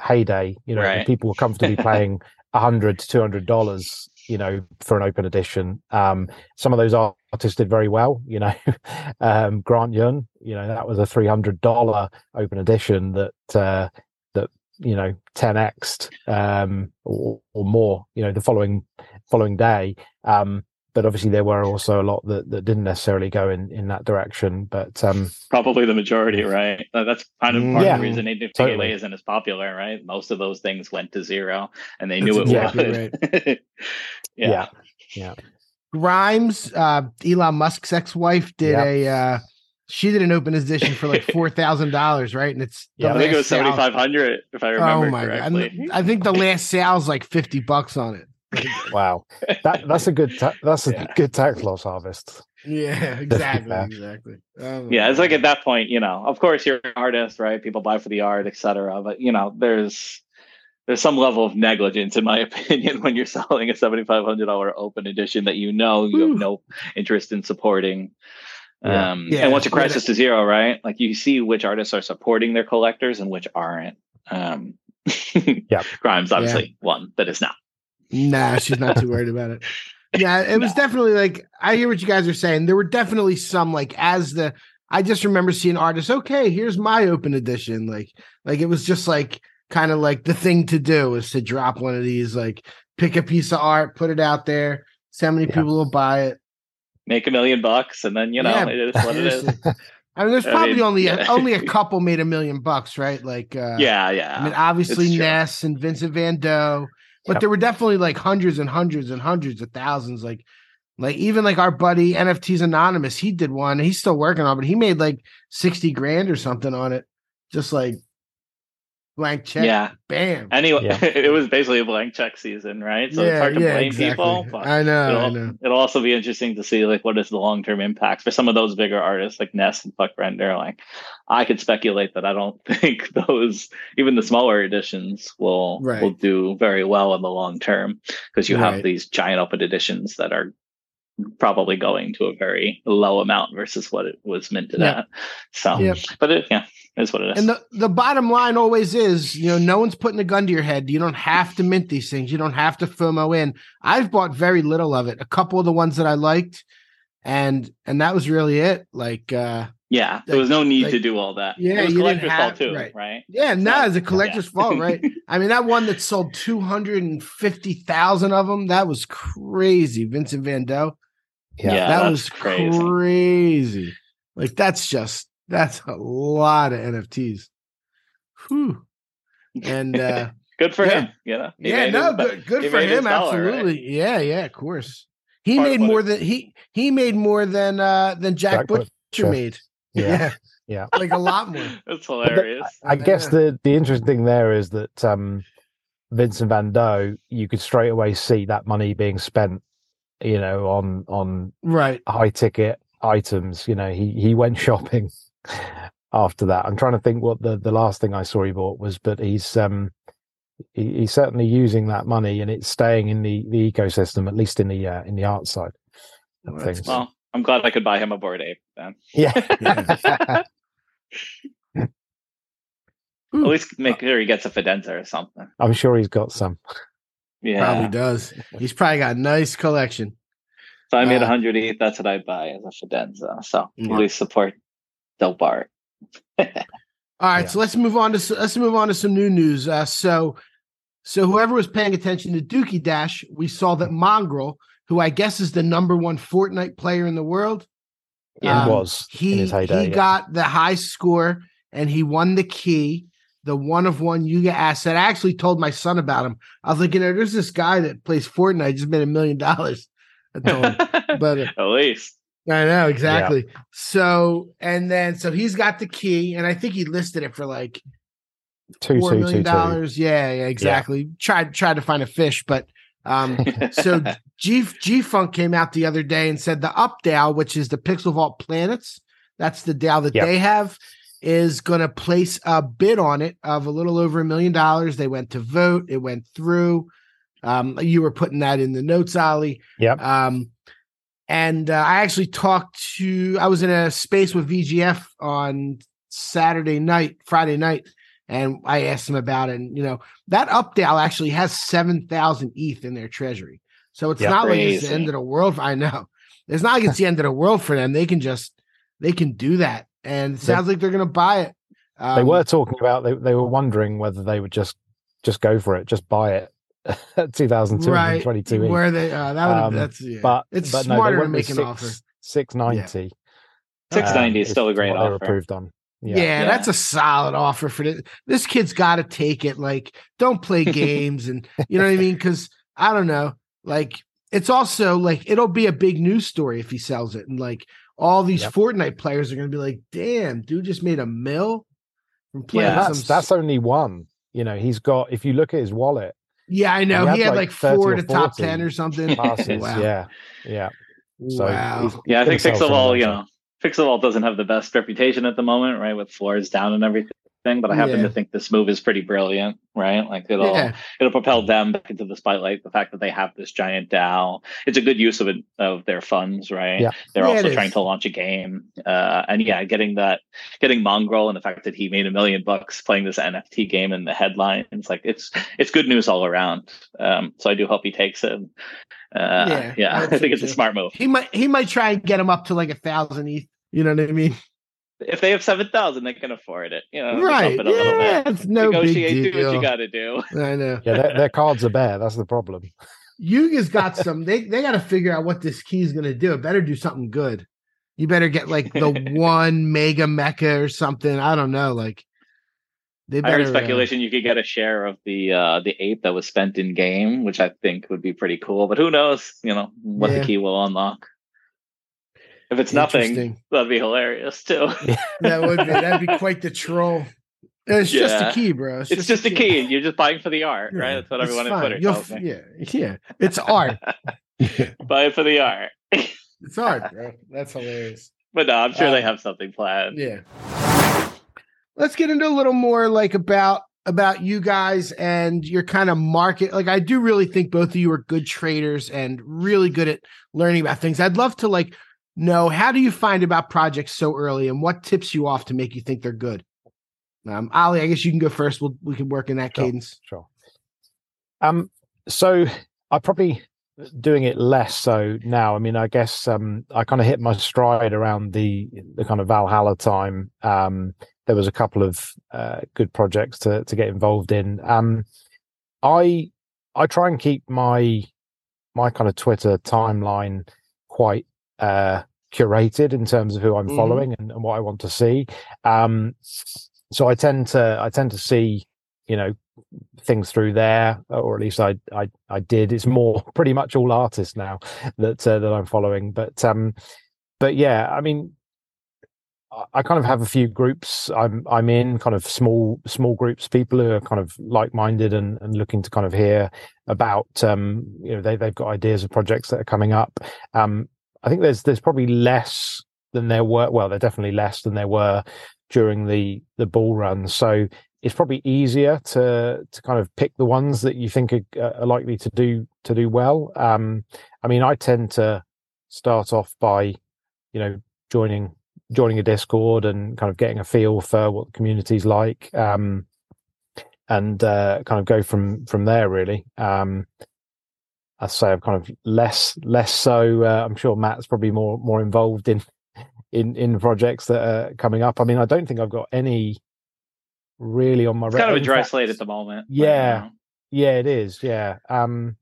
heyday. You know, Right. people were comfortably [LAUGHS] paying a hundred to two hundred dollars. You know, for an open edition. Um, some of those artists did very well. You know, [LAUGHS] um, Grant Yun, you know, that was a three hundred dollar open edition that uh, that you know 10x um, or, or more. You know, the following following day. Um, but obviously, there were also a lot that, that didn't necessarily go in, in that direction. But um, probably the majority, right? That's kind of part Yeah, of the reason Nifty totally. Gateway isn't as popular, right? Most of those things went to zero, and they That's knew it exactly would. [LAUGHS] yeah. yeah, yeah, Grimes, uh, Elon Musk's ex-wife, did Yeah. a. Uh, she did an open edition for like [LAUGHS] four thousand dollars, right? And it's the Yeah, I think it last was seventy five hundred, if I oh remember Oh my god! correctly. And I think the last [LAUGHS] sale's like fifty bucks on it. [LAUGHS] wow, that that's a good ta- that's a Yeah. good tax loss harvest. Yeah, exactly, Yeah. exactly. Oh my yeah, it's like at that point, you know, of course you're an artist, right? People buy for the art, etc. But you know, there's there's some level of negligence, in my opinion, when you're selling a seventy five hundred dollar open edition that you know you Whew. have no interest in supporting. Yeah. Um, Yeah, and once it yeah, crashes to zero, right? Like you see which artists are supporting their collectors and which aren't. Um, [LAUGHS] Yeah. Grimes, obviously, one that is not. Nah, she's not too worried about it. Yeah, it was [LAUGHS] No. definitely like I hear what you guys are saying. There were definitely some like as the I just remember seeing artists, okay, here's my open edition. Like, like it was just like kind of like the thing to do is to drop one of these, like pick a piece of art, put it out there, see how many Yeah. people will buy it. Make a million bucks, and then you know Yeah, it is what it is. I mean, there's [LAUGHS] I probably mean, only a, yeah. only a [LAUGHS] couple made a million bucks, right? Like, uh, yeah, yeah. I mean, obviously. Ness and Vincent Van Dough, but Yep. there were definitely like hundreds and hundreds and hundreds of thousands. Like, Like even like our buddy NFTs Anonymous, he did one. He's still working on, it, but he made like sixty grand or something on it. Just like blank check. Yeah. Bam. Anyway, Yeah. [LAUGHS] it was basically a blank check season, right? So it's hard to blame people. But I know. I it'll, know. it'll also be interesting to see like what is the long term impact for some of those bigger artists like Ness and Fuck Render. Like I could speculate that I don't [LAUGHS] think those even the smaller editions will Right. will do very well in the long term because you have these giant open editions that are probably going to a very low amount versus what it was minted Yeah. at. So yeah. but it yeah, is what it is. And the, the bottom line always is, you know, no one's putting a gun to your head. You don't have to mint these things. You don't have to FOMO in. I've bought very little of it. A couple of the ones that I liked, and and that was really it. Like, uh Yeah, there was no need like- to do all that. Yeah, it was collector's have- fault too, right. right? yeah, no, not- it's a collector's fault, right? [LAUGHS] I mean, that one that sold two hundred and fifty thousand of them, that was crazy. Vincent Van Dough, Yeah. Yeah, that was crazy. crazy. Like, that's just that's a lot of NFTs. Whew. And uh [LAUGHS] Good for Yeah. him. You know, He yeah, no, his good, good for him. dollar, right? absolutely. Yeah, yeah, of course. He Part made more it- than he he made more than uh than Jack, Jack Butcher, Butcher. made. [LAUGHS] Yeah. Yeah. like a lot more. [LAUGHS] That's hilarious. I guess the the interesting thing there is that um, Vincent Van Dough, you could straight away see that money being spent, you know, on on Right. high ticket items. You know, he he went [LAUGHS] shopping after that. I'm trying to think what the the last thing I saw he bought was, but he's um he, he's certainly using that money and it's staying in the the ecosystem, at least in the uh, in the art side of Well, things. Well, I'm glad I could buy him a Bored Ape then. yeah. [LAUGHS] [LAUGHS] At least make sure he gets a Fidenza or something. I'm sure he's got some. Yeah. Probably does. He's probably got a nice collection. So I made Uh, 100 ETH. That's what I buy as a Fidenza. So Yeah. at least support dope art. [LAUGHS] All right, Yeah. so let's move on to let's move on to some new news. Uh, so, so whoever was paying attention to Dookie Dash, we saw that Mongraal, who I guess is the number one Fortnite player in the world, Yeah, um, he was he in his heyday. he yeah. got the high score and he won the key, the one of one Yuga asset. I actually told my son about him. I was like, you know, there's this guy that plays Fortnite, just made a million dollars. I [LAUGHS] told him. But, uh, at least. I know exactly. So and then so he's got the key, and I think he listed it for like two four two two million two. dollars. Yeah, yeah, exactly. Tried tried to find a fish, but um so [LAUGHS] G G Funk came out the other day and said the Up DAO, which is the Pixel Vault Planets, that's the DAO that Yep. they have, is going to place a bid on it of a little over a million dollars. They went to vote, it went through. Um, you were putting that in the notes, Ollie. Yep. Um, and uh, I actually talked to, I was in a space with VGF on Saturday night, Friday night, and I asked him about it. And, you know, that Updale actually has 7,000 ETH in their treasury. So it's Yeah. not like it's the end of the world. I know. It's not like it's the end of the world for them. They can just, they can do that. And it They- sounds like they're going to buy it. Um, they were talking about they, they were wondering whether they would just just go for it, just buy it at [LAUGHS] two thousand two hundred twenty two. Where they, uh, that would, Um, that's, yeah. but it's but no, they smarter to went with make an six, offer. Six ninety. 690 is still a great offer. approved on. Yeah, Yeah. that's a solid offer for this. This kid's got to take it. Like, don't play [LAUGHS] games, and you know what I mean? Because I don't know. Like, it's also like it'll be a big news story if he sells it, and like all these Yep. Fortnite players are going to be like, "Damn, dude just made a mill from playing Yeah, that's some." that's only one. You know, he's got. If you look at his wallet yeah, I know. he He had, had like, like four or to top 40 ten or something. [LAUGHS] passes, wow. yeah, yeah. So wow. Yeah, I think sell some of Pixel Vault, those you up. know, Pixel Vault doesn't have the best reputation at the moment, right? With floors down and everything. But I happen Yeah. to think this move is pretty brilliant, right? Like it'll Yeah. it'll propel them back into the spotlight. The fact that they have this giant DAO, it's a good use of it of their funds, right? Yeah. They're Yeah, also is. trying to launch a game, uh, and yeah, getting that, getting Mongraal, and the fact that he made a million bucks playing this NFT game in the headlines, like it's it's good news all around. Um, so I do hope he takes it. Uh, Yeah, [LAUGHS] I think it's a smart move. He might he might try and get him up to like a thousand ETH. You know what I mean? If they have seven thousand, they can afford it. You know, right? bump it a little Yeah, bit. it's no big Negotiate, do what you got to do. [LAUGHS] I know. yeah, their, their cards are bare. That's the problem. Yuga's got some. They they got to figure out what this key is going to do. It better do something good. You better get like the [LAUGHS] one mega mecha or something. I don't know. Like They I heard better, uh, speculation you could get a share of the uh, the ape that was spent in game, which I think would be pretty cool. But who knows? You know what Yeah. the key will unlock. If it's nothing, that'd be hilarious too. [LAUGHS] that would be that'd be quite the troll. It's just a key, bro. it's just a key. You're just buying for the art, right? That's what It's everyone on fine. Twitter You'll tells me. Yeah, yeah. It's art. [LAUGHS] [LAUGHS] Buy it for the art. It's art, bro. That's hilarious. but no, I'm sure they Uh, have something planned. Yeah. Let's get into a little more like about about you guys and your kind of market. Like I do really think both of you are good traders and really good at learning about things. I'd love to like know how do you find about projects so early and what tips you off to make you think they're good. Um, Ollie, I guess you can go first. We'll we can work in that Sure. cadence. Sure. Um, so I probably doing it less so now. I mean, I guess um, I kind of hit my stride around the the kind of Valhalla time. Um, there was a couple of uh, good projects to to get involved in. Um, I I try and keep my my kind of Twitter timeline quite uh, curated in terms of who I'm Mhm. following and, and what I want to see. Um, so I tend to I tend to see you know things through there, or at least I I I did. It's more [LAUGHS] pretty much all artists now that uh, that I'm following. But um, but yeah, I mean, I- I kind of have a few groups I'm I'm in, kind of small small groups, people who are kind of like minded and and looking to kind of hear about um you know they they've got ideas of projects that are coming up. Um, I think there's there's probably less than there were. Well, they're definitely less than there were during the the ball run. So it's probably easier to to kind of pick the ones that you think are, are likely to do to do well. Um, I mean, I tend to start off by, you know, joining joining a Discord and kind of getting a feel for what the community's like, um, and uh, kind of go from from there. Really, um, I say I'm kind of less less so. Uh, I'm sure Matt's probably more more involved in in in projects that are coming up. I mean, I don't think I've got any really on my It's kind of a dry fact- slate at the moment. yeah now. yeah it is yeah um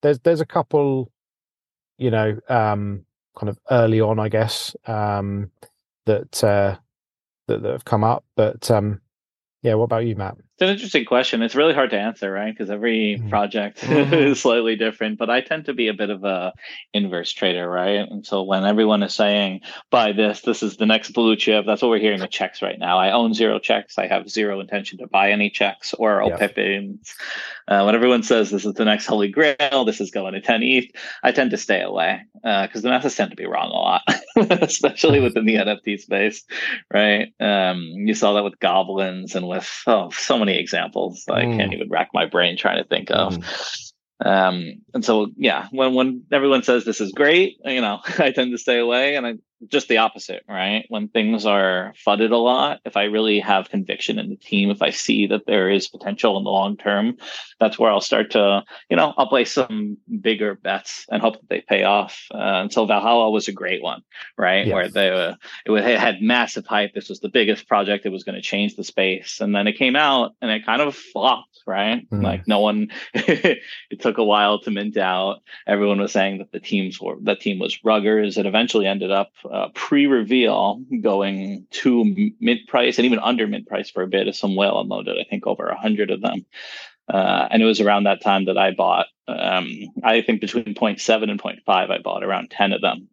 there's there's a couple you know um kind of early on i guess um that uh that, that have come up but um yeah what about you matt It's an interesting question. It's really hard to answer, right? Because every Mhm. project [LAUGHS] Mhm. is slightly different. But I tend to be a bit of a inverse trader, right? And so when everyone is saying buy this, this is the next blue chip. That's what we're hearing with checks right now. I own zero checks. I have zero intention to buy any checks or Yeah. Opepens. Uh, when everyone says this is the next holy grail, this is going to 10 ETH, I tend to stay away because the masses tend to be wrong a lot, [LAUGHS] especially within the NFT space, right? Um, you saw that with goblins and with oh, so many examples. I Mm. can't even rack my brain trying to think of. Mm. Um, and so, yeah, when when everyone says this is great, you know, [LAUGHS] I tend to stay away, and I just the opposite, right? When things are fudded a lot, if I really have conviction in the team, if I see that there is potential in the long term, that's where I'll start to, you know, I'll place some bigger bets and hope that they pay off. Uh, and so Valhalla was a great one, right? Yeah. Where they uh, it, had massive hype. This was the biggest project. It was going to change the space, and then it came out and it kind of flopped, right? Mhm. Like no one. [LAUGHS] it took a while to mint out. Everyone was saying that the teams were that team was ruggers. It eventually ended up uh, pre-reveal going to mint price and even under mint price for a bit. As some whale unloaded, I think over a hundred of them. Uh, and it was around that time that I bought. Um, I think between 0.7 and 0.5, I bought around 10 of them.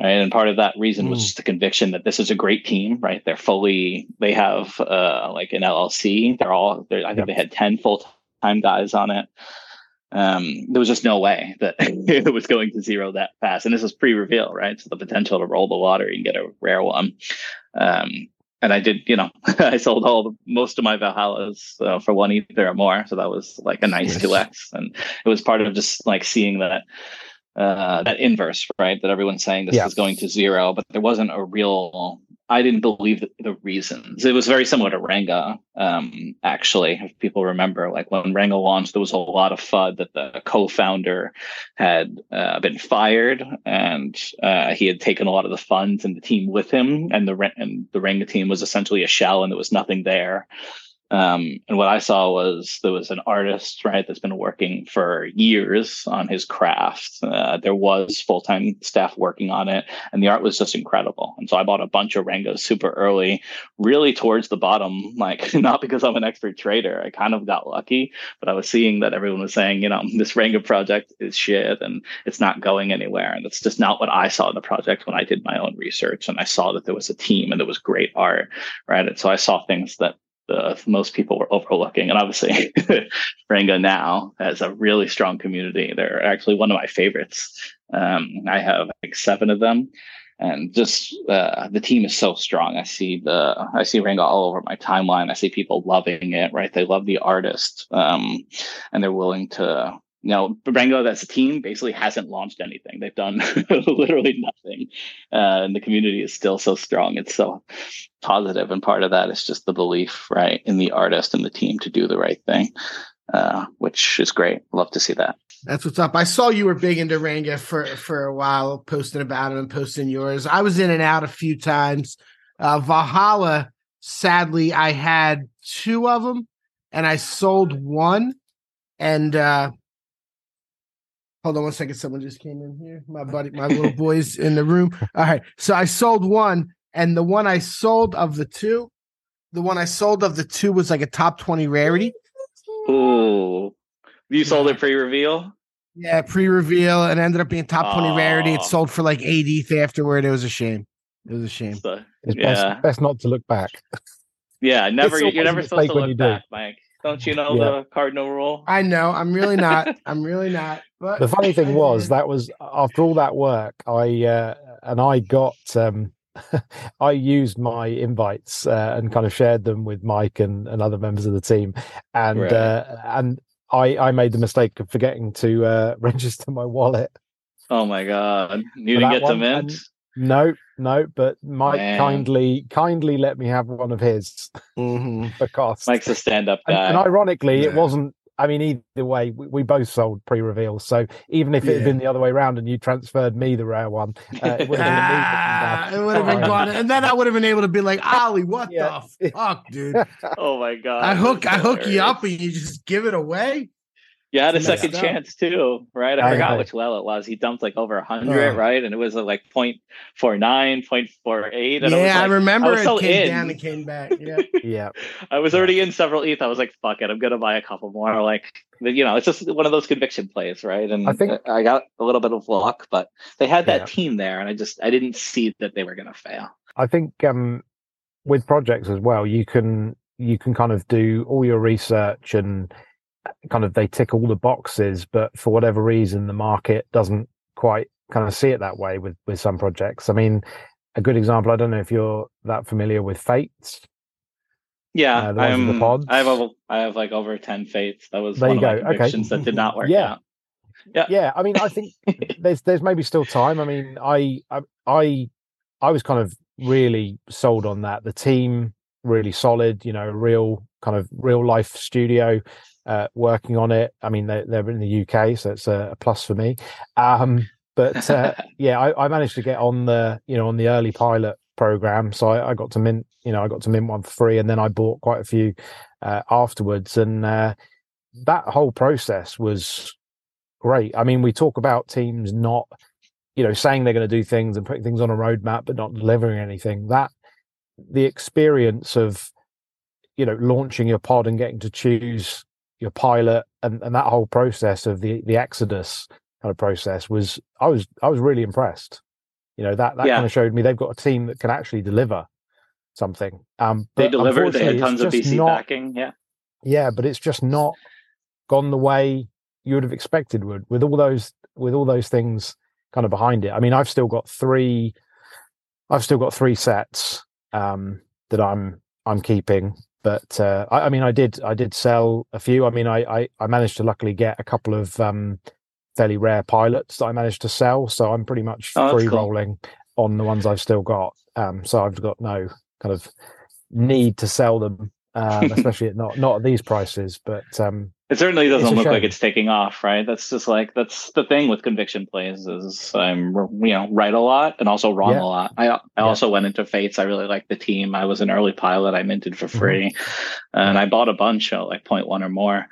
Right? And part of that reason was Mm. just the conviction that this is a great team. Right? They're fully. They have uh, like an LLC. They're all. They're, I think Yep. they had 10 full time guys on it. Um, there was just no way that [LAUGHS] it was going to zero that fast. And this was pre-reveal, right? So the potential to roll the lottery and get a rare one. Um, and I did, you know, [LAUGHS] I sold all the, most of my Valhallas uh, for one ether or more. So that was like a nice two x, and it was part of just like seeing that uh, that inverse, right? That everyone's saying this Yeah. is going to zero, but there wasn't a real. I didn't believe the, the reasons. It was very similar to Renga, um, actually. If people remember, like when Renga launched, there was a lot of FUD that the co-founder had uh, been fired, and uh, he had taken a lot of the funds and the team with him, and the and the Renga team was essentially a shell, and there was nothing there. Um, and what I saw was there was an artist, right, that's been working for years on his craft. Uh, there was full time staff working on it, and the art was just incredible. And so I bought a bunch of Rengas super early, really towards the bottom, like [LAUGHS] not because I'm an expert trader. I kind of got lucky, but I was seeing that everyone was saying, you know, [LAUGHS] this Renga project is shit and it's not going anywhere. And that's just not what I saw in the project when I did my own research. And I saw that there was a team and there was great art, right? And so I saw things that uh, most people were overlooking. And obviously, [LAUGHS] Renga now has a really strong community. They're actually one of my favorites. Um, I have like seven of them. And just uh, the team is so strong. I see the I see Renga all over my timeline. I see people loving it. Right, they love the artist, um, and they're willing to you know, Renga as a team basically hasn't launched anything. They've done [LAUGHS] literally nothing. Uh, and the community is still so strong. It's so positive. And part of that is just the belief, right, in the artist and the team to do the right thing, uh, which is great. Love to see that. That's what's up. I saw you were big into Renga for, for a while, posting about him and posting yours. I was in and out a few times. Uh, Valhalla, sadly, I had two of them and I sold one. And uh, Hold on one second. Someone just came in here. My uh, buddy, my [LAUGHS] little boy's in the room. All right. So I sold one, and the one I sold of the two, the one I sold of the two was like a top 20 rarity. Ooh. You sold it pre-reveal? Yeah, pre-reveal. and ended up being top 20 rarity. It sold for like 80th afterward. It was a shame. It was a shame. So, It's yeah. best, best not to look back. Yeah, [LAUGHS] never. It's always You're never supposed to when look you do. back, Mike. Don't you know Yeah. the cardinal rule? I know. I'm really not. [LAUGHS] I'm really not. But the funny thing was that was after all that work i uh, and i got um [LAUGHS] i used my invites uh, and kind of shared them with mike and, and other members of the team and Right. uh, and i i made the mistake of forgetting to uh [LAUGHS] register my wallet Oh my god, you didn't get to one, mint. and- no no but mike Man. kindly kindly let me have one of his Mhm. [LAUGHS] for cost Mike's a stand-up and, guy. and ironically, it wasn't. I mean, either way, we, we both sold pre-reveal. So even if it Yeah. had been the other way around and you transferred me the rare one, uh, it would have been me Ah, it would have been gone, and then I would have been able to be like, [LAUGHS] Ollie, what Yeah. the fuck, dude? [LAUGHS] oh my god, I hook, I hook you up, and you just give it away. You had a second messed up. chance too, right? I I forgot know. which well it was. He dumped like over a hundred, Oh. right? And it was uh, like point four nine, point four eight. And yeah, I, was I remember I was it so came in. down and came back. Yeah, [LAUGHS] Yeah, I was already in several ETH. I was like, fuck it, I'm gonna buy a couple more. Like, you know, it's just one of those conviction plays, right? And I think- I got a little bit of luck, but they had that Yeah. team there, and I just I didn't see that they were gonna fail. I think um, with projects as well, you can you can kind of do all your research and kind of they tick all the boxes, but for whatever reason, the market doesn't quite kind of see it that way with with some projects. I mean, a good example. I don't know if you're that familiar with Fates. Yeah, Uh, the ones with the I'm. pods? I have I have like over ten fates. That was There one you of my go. Okay. that did not work Yeah. out. Yeah. yeah i mean i think [LAUGHS] there's there's maybe still time i mean I, I i i was kind of really sold on that the team really solid you know real kind of real life studio uh working on it i mean they're, they're in the uk so it's a, a plus for me um but uh, [LAUGHS] yeah I, I managed to get on the you know on the early pilot program so I, I got to mint you know i got to mint one for free and then i bought quite a few uh, afterwards and uh that whole process was great. I mean, we talk about teams not, you know, saying they're going to do things and putting things on a roadmap, but not delivering anything. That the experience of, you know, launching your pod and getting to choose your pilot and, and that whole process of the the exodus kind of process was I was I was really impressed. You know that that Yeah. kind of showed me they've got a team that can actually deliver something. Um, They delivered. They had tons of VC not- backing. Yeah. yeah but it's just not gone the way you would have expected would with all those with all those things kind of behind it i mean i've still got three i've still got three sets um that i'm i'm keeping but uh I, I mean i did i did sell a few i mean I, I i managed to luckily get a couple of um fairly rare pilots that i managed to sell so i'm pretty much Oh, free cool. rolling on the ones i've still got um so i've got no kind of need to sell them um, [LAUGHS] especially at not not at these prices. But um, It certainly doesn't look like it's taking off, right? That's just like that's the thing with conviction plays is I'm you know right a lot and also wrong Yeah. a lot. I I also went into Fates. I really liked the team. I was an early pilot. I minted for Mm-hmm. free, and I bought a bunch at like one or more.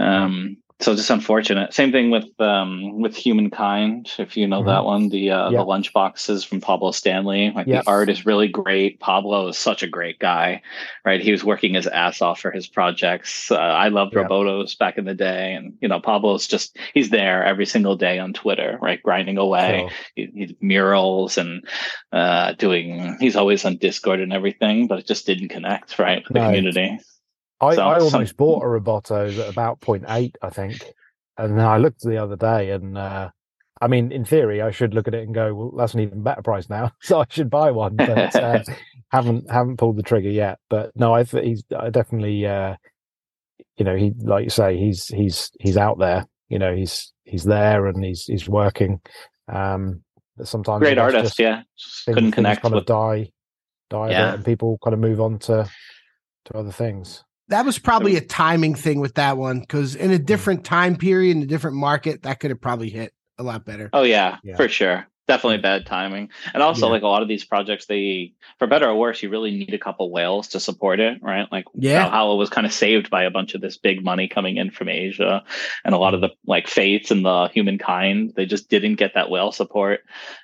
Um, so just unfortunate. Same thing with um with humankind. If you know Mhm. that one, the uh, Yeah. the lunch boxes from Pablo Stanley. Like Yep. the art is really great. Pablo is such a great guy, right? He was working his ass off for his projects. Uh, I loved Yep. Robotos back in the day, and you know Pablo's just he's there every single day on Twitter, right, grinding away. Sure. He, he murals and uh, doing. He's always on Discord and everything, but it just didn't connect, right, with the community. I, So, I almost bought a Roboto at about 0.8, I think. And then I looked the other day and, uh, I mean, in theory, I should look at it and go, well, that's an even better price now. [LAUGHS] So I should buy one, but uh, [LAUGHS] haven't, haven't pulled the trigger yet. But no, I th- he's I definitely, uh, you know, he, like you say, he's, he's, he's out there, you know, he's, he's there and he's, he's working. Um, but sometimes Great artist, just yeah. Just things- couldn't connect kind with of die, die Yeah. and people kind of move on to, to other things. That was probably a timing thing with that one because in a Hmm. different time period, in a different market, that could have probably hit a lot better. Oh yeah, Yeah. for sure. Definitely bad timing. And also Yeah. like a lot of these projects, they for better or worse, you really need a couple whales to support it, right? Like Yeah. Valhalla was kind of saved by a bunch of this big money coming in from Asia. And a lot of the like fates and the humankind, they just didn't get that whale support.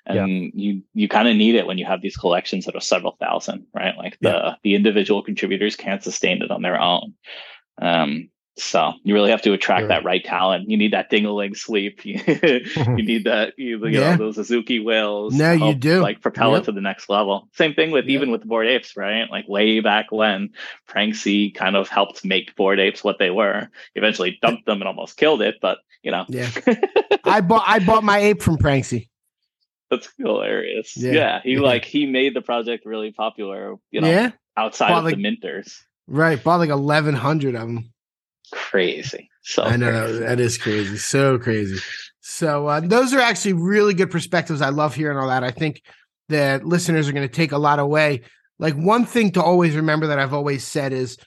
And you you kind of need it when you have these collections that are several thousand, right? Like the the individual contributors can't sustain it on their own. Um so you really have to attract Sure. that right talent. You need that ding-a-ling sleep. [LAUGHS] you need that you, you Yeah. know those Suzuki whales. No, you do. like propel Yep. it to the next level. Same thing with Yep. even with Bored Apes, right? Like way back when Pranksy kind of helped make Bored Apes what they were. Eventually dumped them and almost killed it, but you know, Yeah. [LAUGHS] I bought I bought my ape from Pranksy. that's hilarious. Yeah. Yeah. he Yeah. like he made the project really popular. You know, yeah, outside Well, of like- the minters. right. Bought like eleven hundred of them. Crazy. So I know crazy. that is crazy, so crazy. So uh, those are actually really good perspectives. I love hearing all that. I think that listeners are going to take a lot away. Like one thing to always remember that I've always said is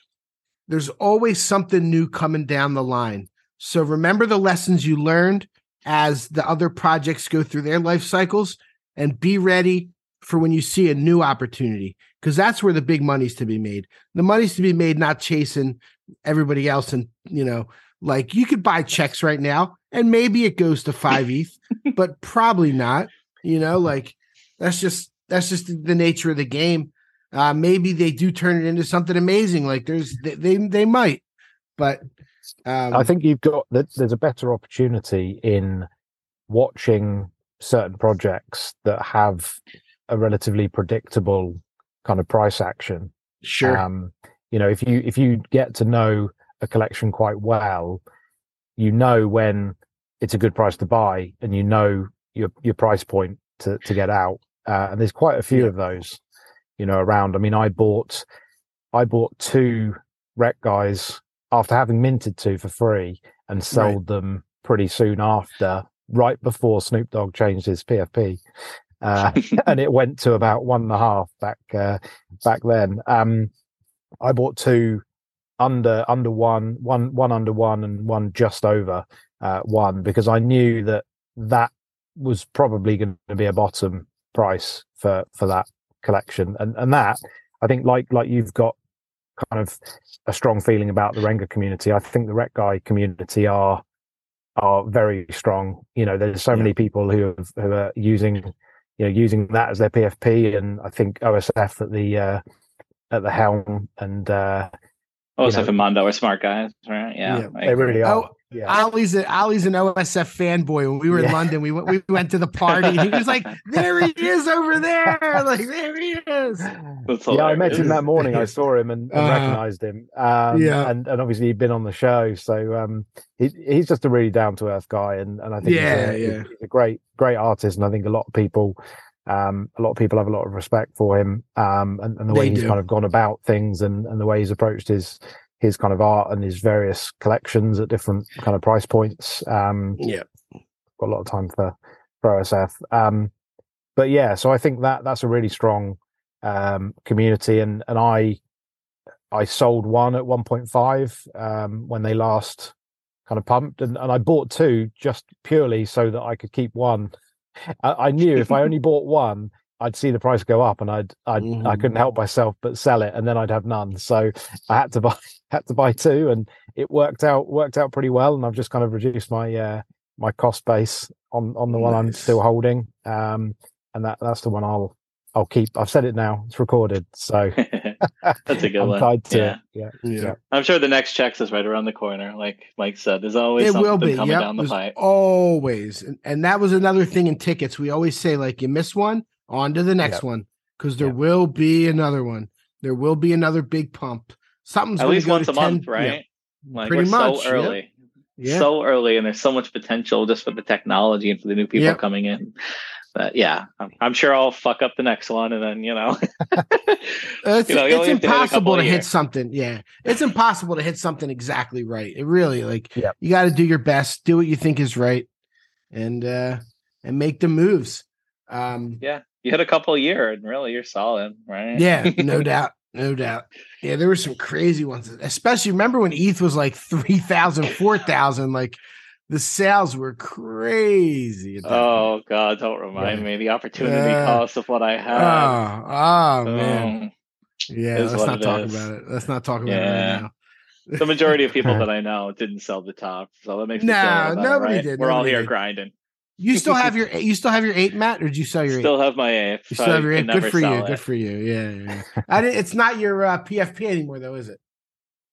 there's always something new coming down the line. So remember the lessons you learned as the other projects go through their life cycles and be ready for when you see a new opportunity because that's where the big money's to be made. The money's to be made not chasing everybody else and, you know, like you could buy checks right now and maybe it goes to 5 ETH, [LAUGHS] but probably not, you know, like that's just that's just the nature of the game. Uh maybe they do turn it into something amazing like there's they they, they might. But um I think you've got that there's a better opportunity in watching certain projects that have a relatively predictable kind of price action. sure. Um, you know, if you if you get to know a collection quite well, you know when it's a good price to buy, and you know your your price point to to get out. Uh, and there's quite a few of those, you know, around. I mean, I bought I bought two Rektguys after having minted two for free and sold them pretty soon after, right before Snoop Dogg changed his PFP. Uh, [LAUGHS] and it went to about one and a half back uh, back then. Um, I bought two under under one, one one under one, and one just over uh, one because I knew that that was probably going to be a bottom price for for that collection, and and that I think like like you've got kind of a strong feeling about the Renga community. I think the Rektguy community are are very strong. You know, there's so many people who have, who are using you know using that as their PFP, and I think OSF at the uh, at the helm and uh, Oh, you so know- and Mondo are smart guys, right? Yeah, Yeah, I they agree. really are. Oh, yeah. Ollie's a, Ollie's an OSF fanboy. When we were in London, we went we went to the party. and He was like, [LAUGHS] "There he is over there! [LAUGHS] Like there he is." Yeah, I met him that morning. I [LAUGHS] saw him and, and Uh, recognized him. Um, yeah. and, and obviously he'd been on the show, so um, he, he's just a really down to earth guy, and, and I think Yeah, he's, a, yeah. he's a great great artist, and I think a lot of people. Um, a lot of people have a lot of respect for him, um, and, and the way They he's do. kind of gone about things, and, and the way he's approached his his kind of art and his various collections at different kind of price points. Um, Yeah. got a lot of time for for OSF. Um, but yeah, so I think that that's a really strong um, community, and and I I sold one at one point five um, when they last kind of pumped, and, and I bought two just purely so that I could keep one. I, I knew if I only [LAUGHS] bought one, I'd see the price go up, and I'd, I'd I Mhm. couldn't help myself but sell it, and then I'd have none. So I had to buy [LAUGHS] had to buy two, and it worked out worked out pretty well. And I've just kind of reduced my uh, my cost base on on the one I'm still holding, um, and that that's the one I'll I'll keep. I've said it now; it's recorded, so [LAUGHS] That's a good I'm one. tied to yeah. it. Yeah, Yeah. yeah. I'm sure the next checks is right around the corner. Like Mike said, there's always It something will be. coming Yep. down the There's pipe. always. And, and that was another thing in tickets. We always say, like, you miss one, on to the next Yep. one. Because there Yep. will be another one. There will be another big pump. Something's At gonna least go once to a month, right? yeah, Like pretty we're much, so yep. early. Yeah. So early, and there's so much potential just for the technology and for the new people Yep. coming in. But yeah, I'm, I'm sure I'll fuck up the next one, and then you know, [LAUGHS] It's, you know, it's only have to hit impossible to hit something. Yeah. It's impossible to hit something exactly right. It really like Yep. you got to do your best, do what you think is right, and uh and make the moves. Um yeah, you hit a couple a year, and really you're solid, right? Yeah, no [LAUGHS] doubt. No doubt. Yeah, there were some crazy ones. Especially remember when ETH was like 3,000, 4,000 like the sales were crazy. that point. Oh God, don't remind Yeah. me the opportunity Yeah. cost of what I had. Oh, oh man. Yeah, let's not talk is. about it. Let's not talk about it right now. the majority of [LAUGHS] people that I know didn't sell the top, so that makes No, better, nobody right? did, We're all here did. grinding. You still have your [LAUGHS] you still have your eight, Matt, or did you sell your Still eight? have my eighth. You still have your eight. Good for you. sell Good for you. Yeah, yeah. yeah. I didn't, it's not your uh, PFP anymore, though, is it?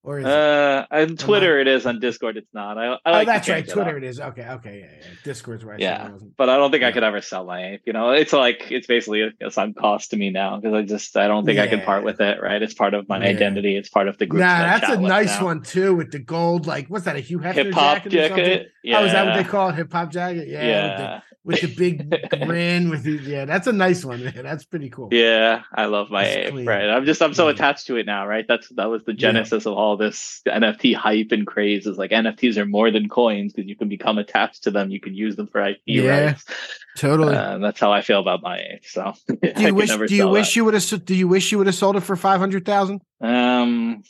Or is it? Uh, on Twitter it is. On Discord it's not. I, I oh, like to that's right. change it Twitter it is. Okay, okay, yeah, yeah. Discord's right. Yeah, but I don't think I could ever sell my ape. You know, it's like it's basically a, sunk cost to me now because I just I don't think I can part with it. Right? It's part of my Yeah. identity. It's part of the Nah, group. that that's a nice now. one too, with the gold. Like, what's that? A Hugh Hefner Hip hop jacket, or something? jacket. Yeah. Oh, is that what they call it? Hip hop jacket? Yeah. Yeah. With, the, big [LAUGHS] grin. With the yeah, that's a nice one. Man. [LAUGHS] That's pretty cool. Yeah, I love my ape. Right. I'm just I'm so Yeah. attached to it now, right? That's that was the Yeah. genesis of all this NFT hype and craze. Is like NFTs are more than coins because you can become attached to them. You can use them for IP Yeah, rights. Totally. Uh, that's how I feel about my ape. So [LAUGHS] do you wish? Do you wish you would have? Do you wish you would have sold it for five hundred thousand? Um,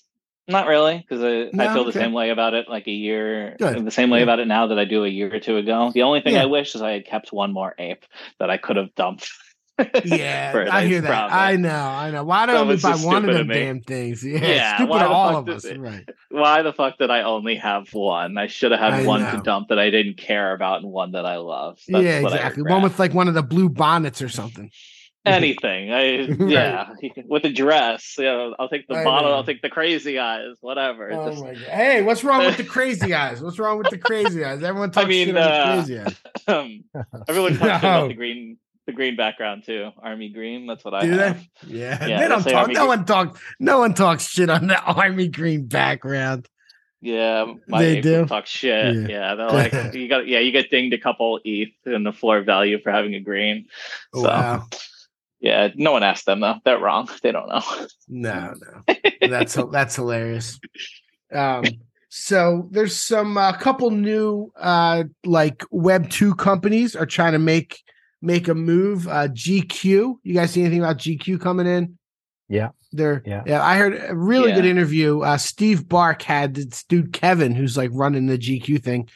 not really, because I, I No? feel the Okay. same way about it like a year, Good. the same way Yeah. about it now that I do a year or two ago. The only thing Yeah. I wish is I had kept one more ape that I could have dumped. [LAUGHS] Yeah, I hear that. profit. I know, I know. Why don't we buy one of them damn things? Yeah, Yeah, stupid why the all fuck of us. it- Right. Why the fuck did I only have one? I should have had I one know. to dump that I didn't care about and one that I love. That's yeah, exactly. One with like one of the blue bonnets or something. [LAUGHS] anything. I yeah, with a dress. Yeah, I'll take the I bottle. know. I'll take the crazy eyes. Whatever. Oh Just- my god! Hey, what's wrong with the [LAUGHS] crazy eyes? What's wrong with the crazy eyes? Everyone talks mean, shit uh, the crazy eyes. [LAUGHS] um, everyone talks No. about the green, the green background too. Army green. That's what I Do have. they? Yeah, Yeah, they don't talk. army No green. one talks. No one talks shit on the army green background. Yeah, my They do? talk shit. Yeah. Yeah, they're like you got. Yeah, you get dinged a couple ETH in the floor value for having a green. So Wow. Yeah, no one asked them though. They're wrong. [LAUGHS] They don't know. No, no, that's that's hilarious. Um, so there's some uh, couple new uh like Web two companies are trying to make make a move. Uh, GQ, you guys see anything about GQ coming in? Yeah. They're Yeah. yeah. I heard a really good interview. Uh, Steve Bark had this dude Kevin, who's like running the GQ thing,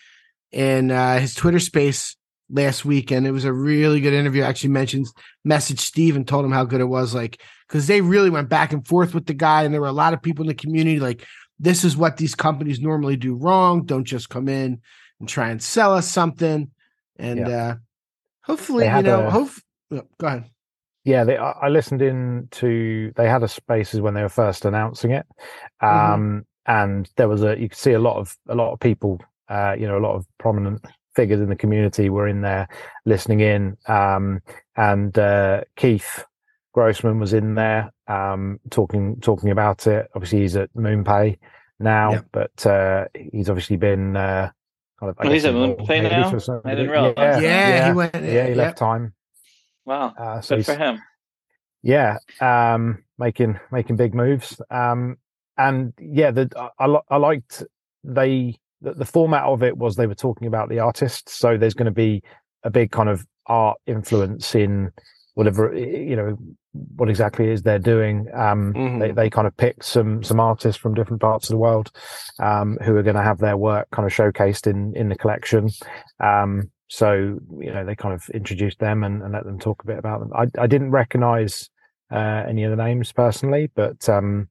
in uh, his Twitter space last week, and it was a really good interview. I actually mentioned messaged Steve and told him how good it was, like because they really went back and forth with the guy, and there were a lot of people in the community like, this is what these companies normally do wrong. Don't just come in and try and sell us something, and uh hopefully, you know, a- hope. oh, Go ahead. Yeah, they, I listened in to. They had a spaces when they were first announcing it, Mhm. um, and there was a. You could see a lot of a lot of people. Uh, you know, a lot of prominent figures in the community were in there listening in, um, and uh, Keith Grossman was in there um, talking talking about it. Obviously, he's at MoonPay now, Yep. but uh, he's obviously been. Uh, kind of, I Oh, he's guess at MoonPay now? I didn't realize Yeah, that. Yeah, he went- Yeah, he yeah. left time. Wow, Uh, so good for him. yeah um making making big moves um and yeah the i, I, I liked they the, the format of it was they were talking about the artists so there's going to be a big kind of art influence in whatever you know what exactly is they're doing. Um, Mhm. they, they kind of picked some some artists from different parts of the world um, who are going to have their work kind of showcased in in the collection. Um, so you know they kind of introduced them and, and let them talk a bit about them. I, I didn't recognize uh, any of the names personally, but um,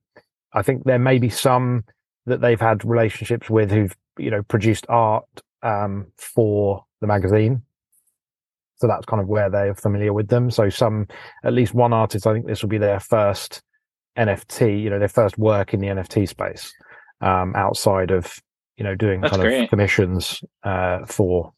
I think there may be some that they've had relationships with who've you know produced art um, for the magazine. So that's kind of where they're familiar with them. So some, at least one artist, I think this will be their first NFT, you know, their first work in the NFT space, um, outside of, you know, doing That's kind great. of commissions, uh, for,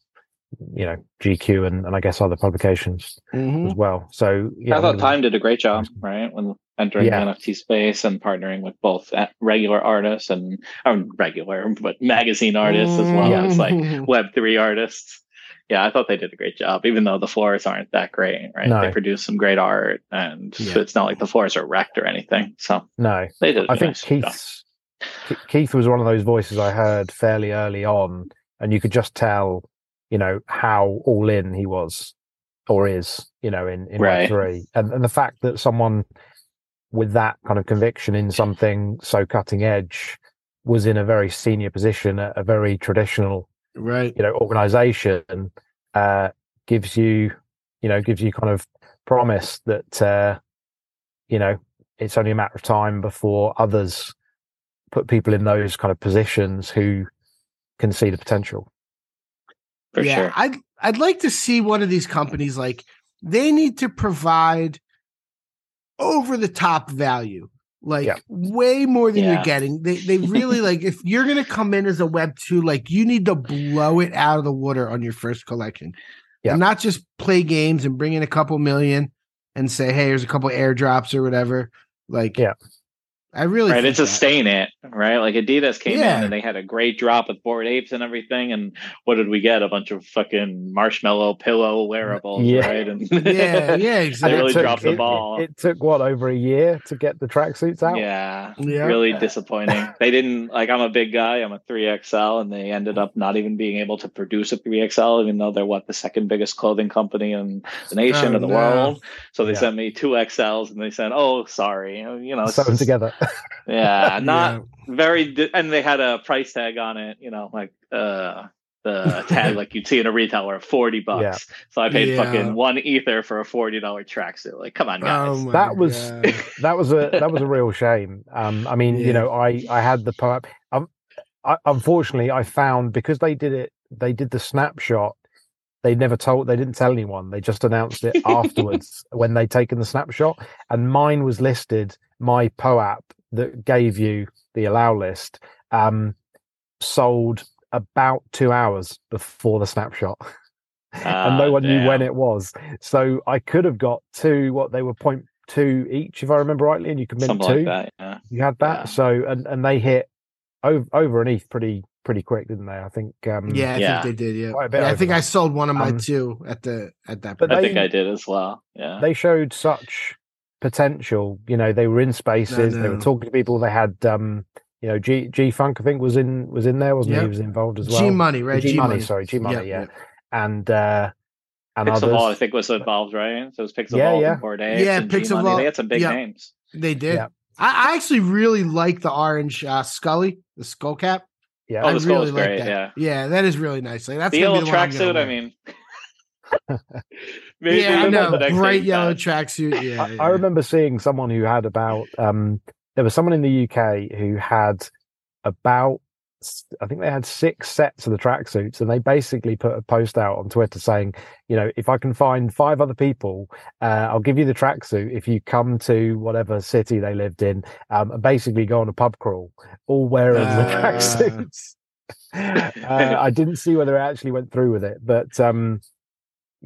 you know, GQ and, and I guess other publications Mhm. as well. So, yeah, I thought I'm- Time did a great job, right? When entering Yeah. the NFT space and partnering with both uh, regular artists and um, regular, but magazine artists as well as like Mhm. [LAUGHS] Web three artists. Yeah, I thought they did a great job, even though the floors aren't that great, right? No. They produce some great art, and Yeah. it's not like the floors are wrecked or anything. So no, they did. I a think nice job. Keith's Ke- Keith was one of those voices I heard fairly early on, and you could just tell, you know, how all in he was or is, you know, in in Right. Three, and and the fact that someone with that kind of conviction in something so cutting edge was in a very senior position at a very traditional, Right. you know, organization uh, gives you, you know, gives you kind of promise that, uh, you know, it's only a matter of time before others put people in those kind of positions who can see the potential. For yeah, sure. I'd I'd like to see one of these companies like they need to provide over the top value. Like Yeah. way more than Yeah. you're getting. They they [LAUGHS] really like if you're gonna come in as a web two, like you need to blow it out of the water on your first collection. Yeah. And not just play games and bring in a couple million and say, hey, here's a couple airdrops or whatever. Like Yeah. I really right think and that. sustain it right like adidas came Yeah. in and they had a great drop with Bored Apes and everything and what did we get a bunch of fucking marshmallow pillow wearables Yeah. right and [LAUGHS] Yeah, yeah, [LAUGHS] they really took- dropped the ball It, took what over a year to get the tracksuits out. yeah, Yeah. really disappointing [LAUGHS] they didn't like i'm a big guy i'm a 3xl and they ended up not even being able to produce a 3xl even though they're what the second biggest clothing company in the nation Oh, or the no. world so they Yeah. sent me two xls and they said oh sorry you know it's Sew together. Yeah [LAUGHS] not Yeah. very di- and they had a price tag on it you know like uh the tag like you'd see in a retailer 40 bucks Yeah. so i paid Yeah. fucking one ether for a 40 dollar tracksuit like come on guys Oh my that was God. [LAUGHS] that was a that was a real shame. Um, I mean, Yeah. you know, I I had the POAP. Um, I, unfortunately, I found because they did it, they did the snapshot. They never told. They didn't tell anyone. They just announced it [LAUGHS] afterwards when they'd taken the snapshot. And mine was listed. My POAP that gave you the allow list um, sold about two hours before the snapshot. [LAUGHS] and Ah, no one knew when it was. So I could have got two. What they were point two each, if I remember rightly, and you could mint something two. like that yeah You had that. Yeah. So and and they hit over over an ETH pretty pretty quick, didn't they? I think. Um, Yeah, I Yeah. think they did. Yeah, Quite a bit Yeah, I over think I sold one of my Um, two at the at that. but i point. think i did as well yeah They showed such potential. You know, they were in spaces. They were talking to people. They had. um you know, G G Funk, I think was in was in there, wasn't he? Yep. He was involved as well. G Money, right? G Money, Money. sorry, G Money, Yeah, yeah. yeah. And uh and Pixel others. Ball, I think, was involved, right? So it was Pixel Yeah, Ball yeah. and Bored Yeah, and Pixel G-Money. Ball- They had some big yeah. names. They did. Yeah. I, I actually really like the orange uh, Scully, the skull cap. Yeah. Oh, I skull really is like great, that. yeah. yeah, that is really nice. Like that's the gonna be the one I'm tracksuit, I mean. [LAUGHS] [LAUGHS] maybe yeah, I the know, next bright thing yellow tracksuit. [LAUGHS] Yeah, I, yeah. I remember seeing someone who had about um there was someone in the UK who had about I think they had six sets of the tracksuits and they basically put a post out on Twitter saying, you know, if I can find five other people, uh, I'll give you the tracksuit if you come to whatever city they lived in, um, and basically go on a pub crawl, all wearing the Uh. tracksuits. [LAUGHS] uh, I didn't see whether it actually went through with it, but um,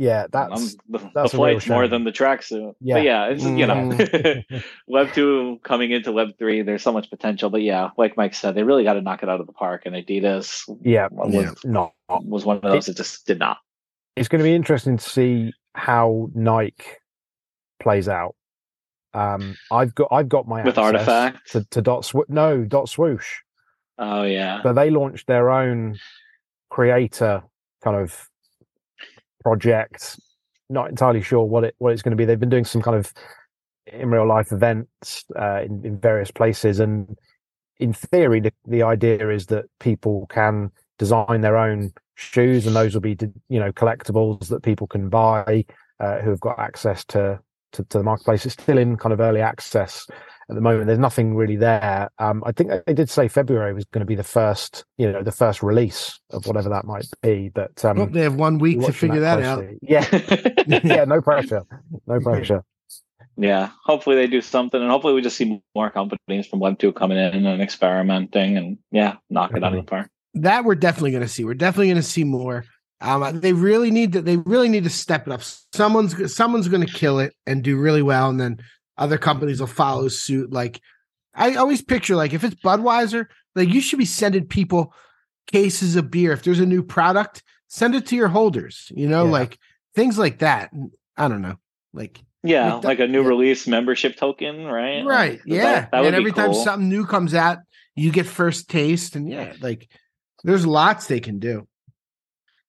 yeah, that's Um, the, the that's a real flight's more than the tracksuit. Yeah. But yeah, it's you know Mm. [LAUGHS] Web two coming into Web three, there's so much potential. But yeah, like Mike said, they really got to knock it out of the park. And Adidas yeah, was, Yeah. not was one of those that just did not. it's going to be interesting to see how Nike plays out. Um, I've got I've got my With RTFKT? to, to dot sw- no dot swoosh. Oh yeah, but they launched their own creator kind of project not entirely sure what it what it's going to be. They've been doing some kind of in real life events uh, in, in various places, and in theory, the, the idea is that people can design their own shoes, and those will be you know collectibles that people can buy uh, who have got access to, to to the marketplace. It's still in kind of early access at the moment. There's nothing really there. Um, I think they did say February was going to be the first, you know, the first release of whatever that might be. But um, Well, they have one week to figure that, out. Yeah, [LAUGHS] yeah, no pressure, no pressure. Yeah, hopefully they do something, and hopefully we just see more companies from Web two coming in and experimenting, and yeah, knock it out of the park. That we're definitely going to see. We're definitely going to see more. Um, they really need to. They really need to step it up. Someone's someone's going to kill it and do really well, and then other companies will follow suit. Like I always picture, like if it's Budweiser, like you should be sending people cases of beer. If there's a new product, send it to your holders. You know, Yeah. like things like that. I don't know, like Yeah, Like that- like a new yeah. release membership token, right? right, Like, yeah. that, that would and be every time cool. something new comes out, you get first taste, and yeah, like there's lots they can do.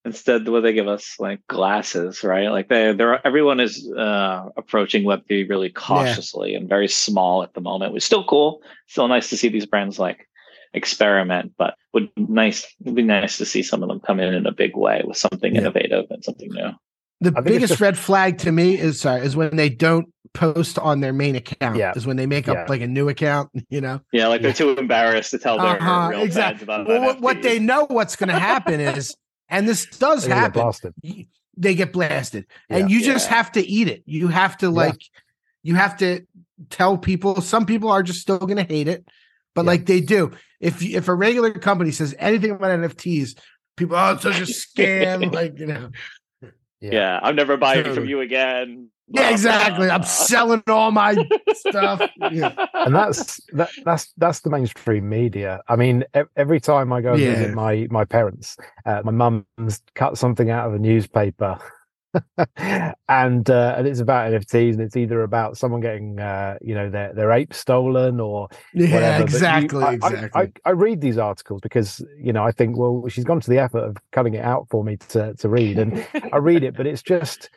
Instead, what they give us like glasses, right? Like they, they're everyone is uh, approaching Web three really cautiously and very small at the moment. Which is still cool. Still nice to see these brands like experiment, but would nice would be nice to see some of them come in in a big way with something Yeah. innovative and something new. The I think it's biggest just- red flag to me is sorry is when they don't post on their main account. Yeah. Is when they make up Yeah. like a new account. [LAUGHS] You know. Yeah, like they're too embarrassed to tell their Uh-huh, real exactly. about Well, what, what they know what's going to happen is, and this does They're get happen. blasted. They get blasted, and Yeah. you just have to eat it. You have to Yeah. like, you have to tell people. Some people are just still going to hate it, but Yeah. like they do. If if a regular company says anything about NFTs, people oh it's such a [LAUGHS] scam. like you know. yeah. I'm never buying from you again. Yeah, exactly. I'm selling all my stuff. Yeah. and that's that, that's that's the mainstream media. I mean, every time I go Yeah. visit my my parents, uh, my mum's cut something out of a newspaper, [LAUGHS] and uh, and it's about NFTs, and it's either about someone getting uh, you know their their ape stolen or Yeah, whatever. But you- exactly, I- I- exactly. I, I read these articles because you know I think, well, she's gone to the effort of cutting it out for me to to read, and I read it, but it's just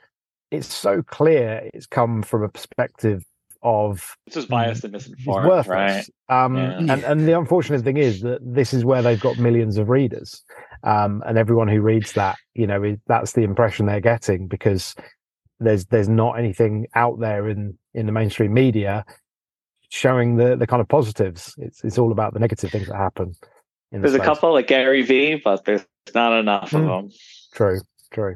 it's so clear it's come from a perspective of It's just biased and misinformed, worthless. right? Um, Yeah. and, and the unfortunate thing is that this is where they've got millions of readers. Um, and everyone who reads that, you know, that's the impression they're getting because there's there's not anything out there in in the mainstream media showing the the kind of positives. It's it's all about the negative things that happen. In the There's a couple like Gary Vee, but there's not enough of Mm. them. True, true.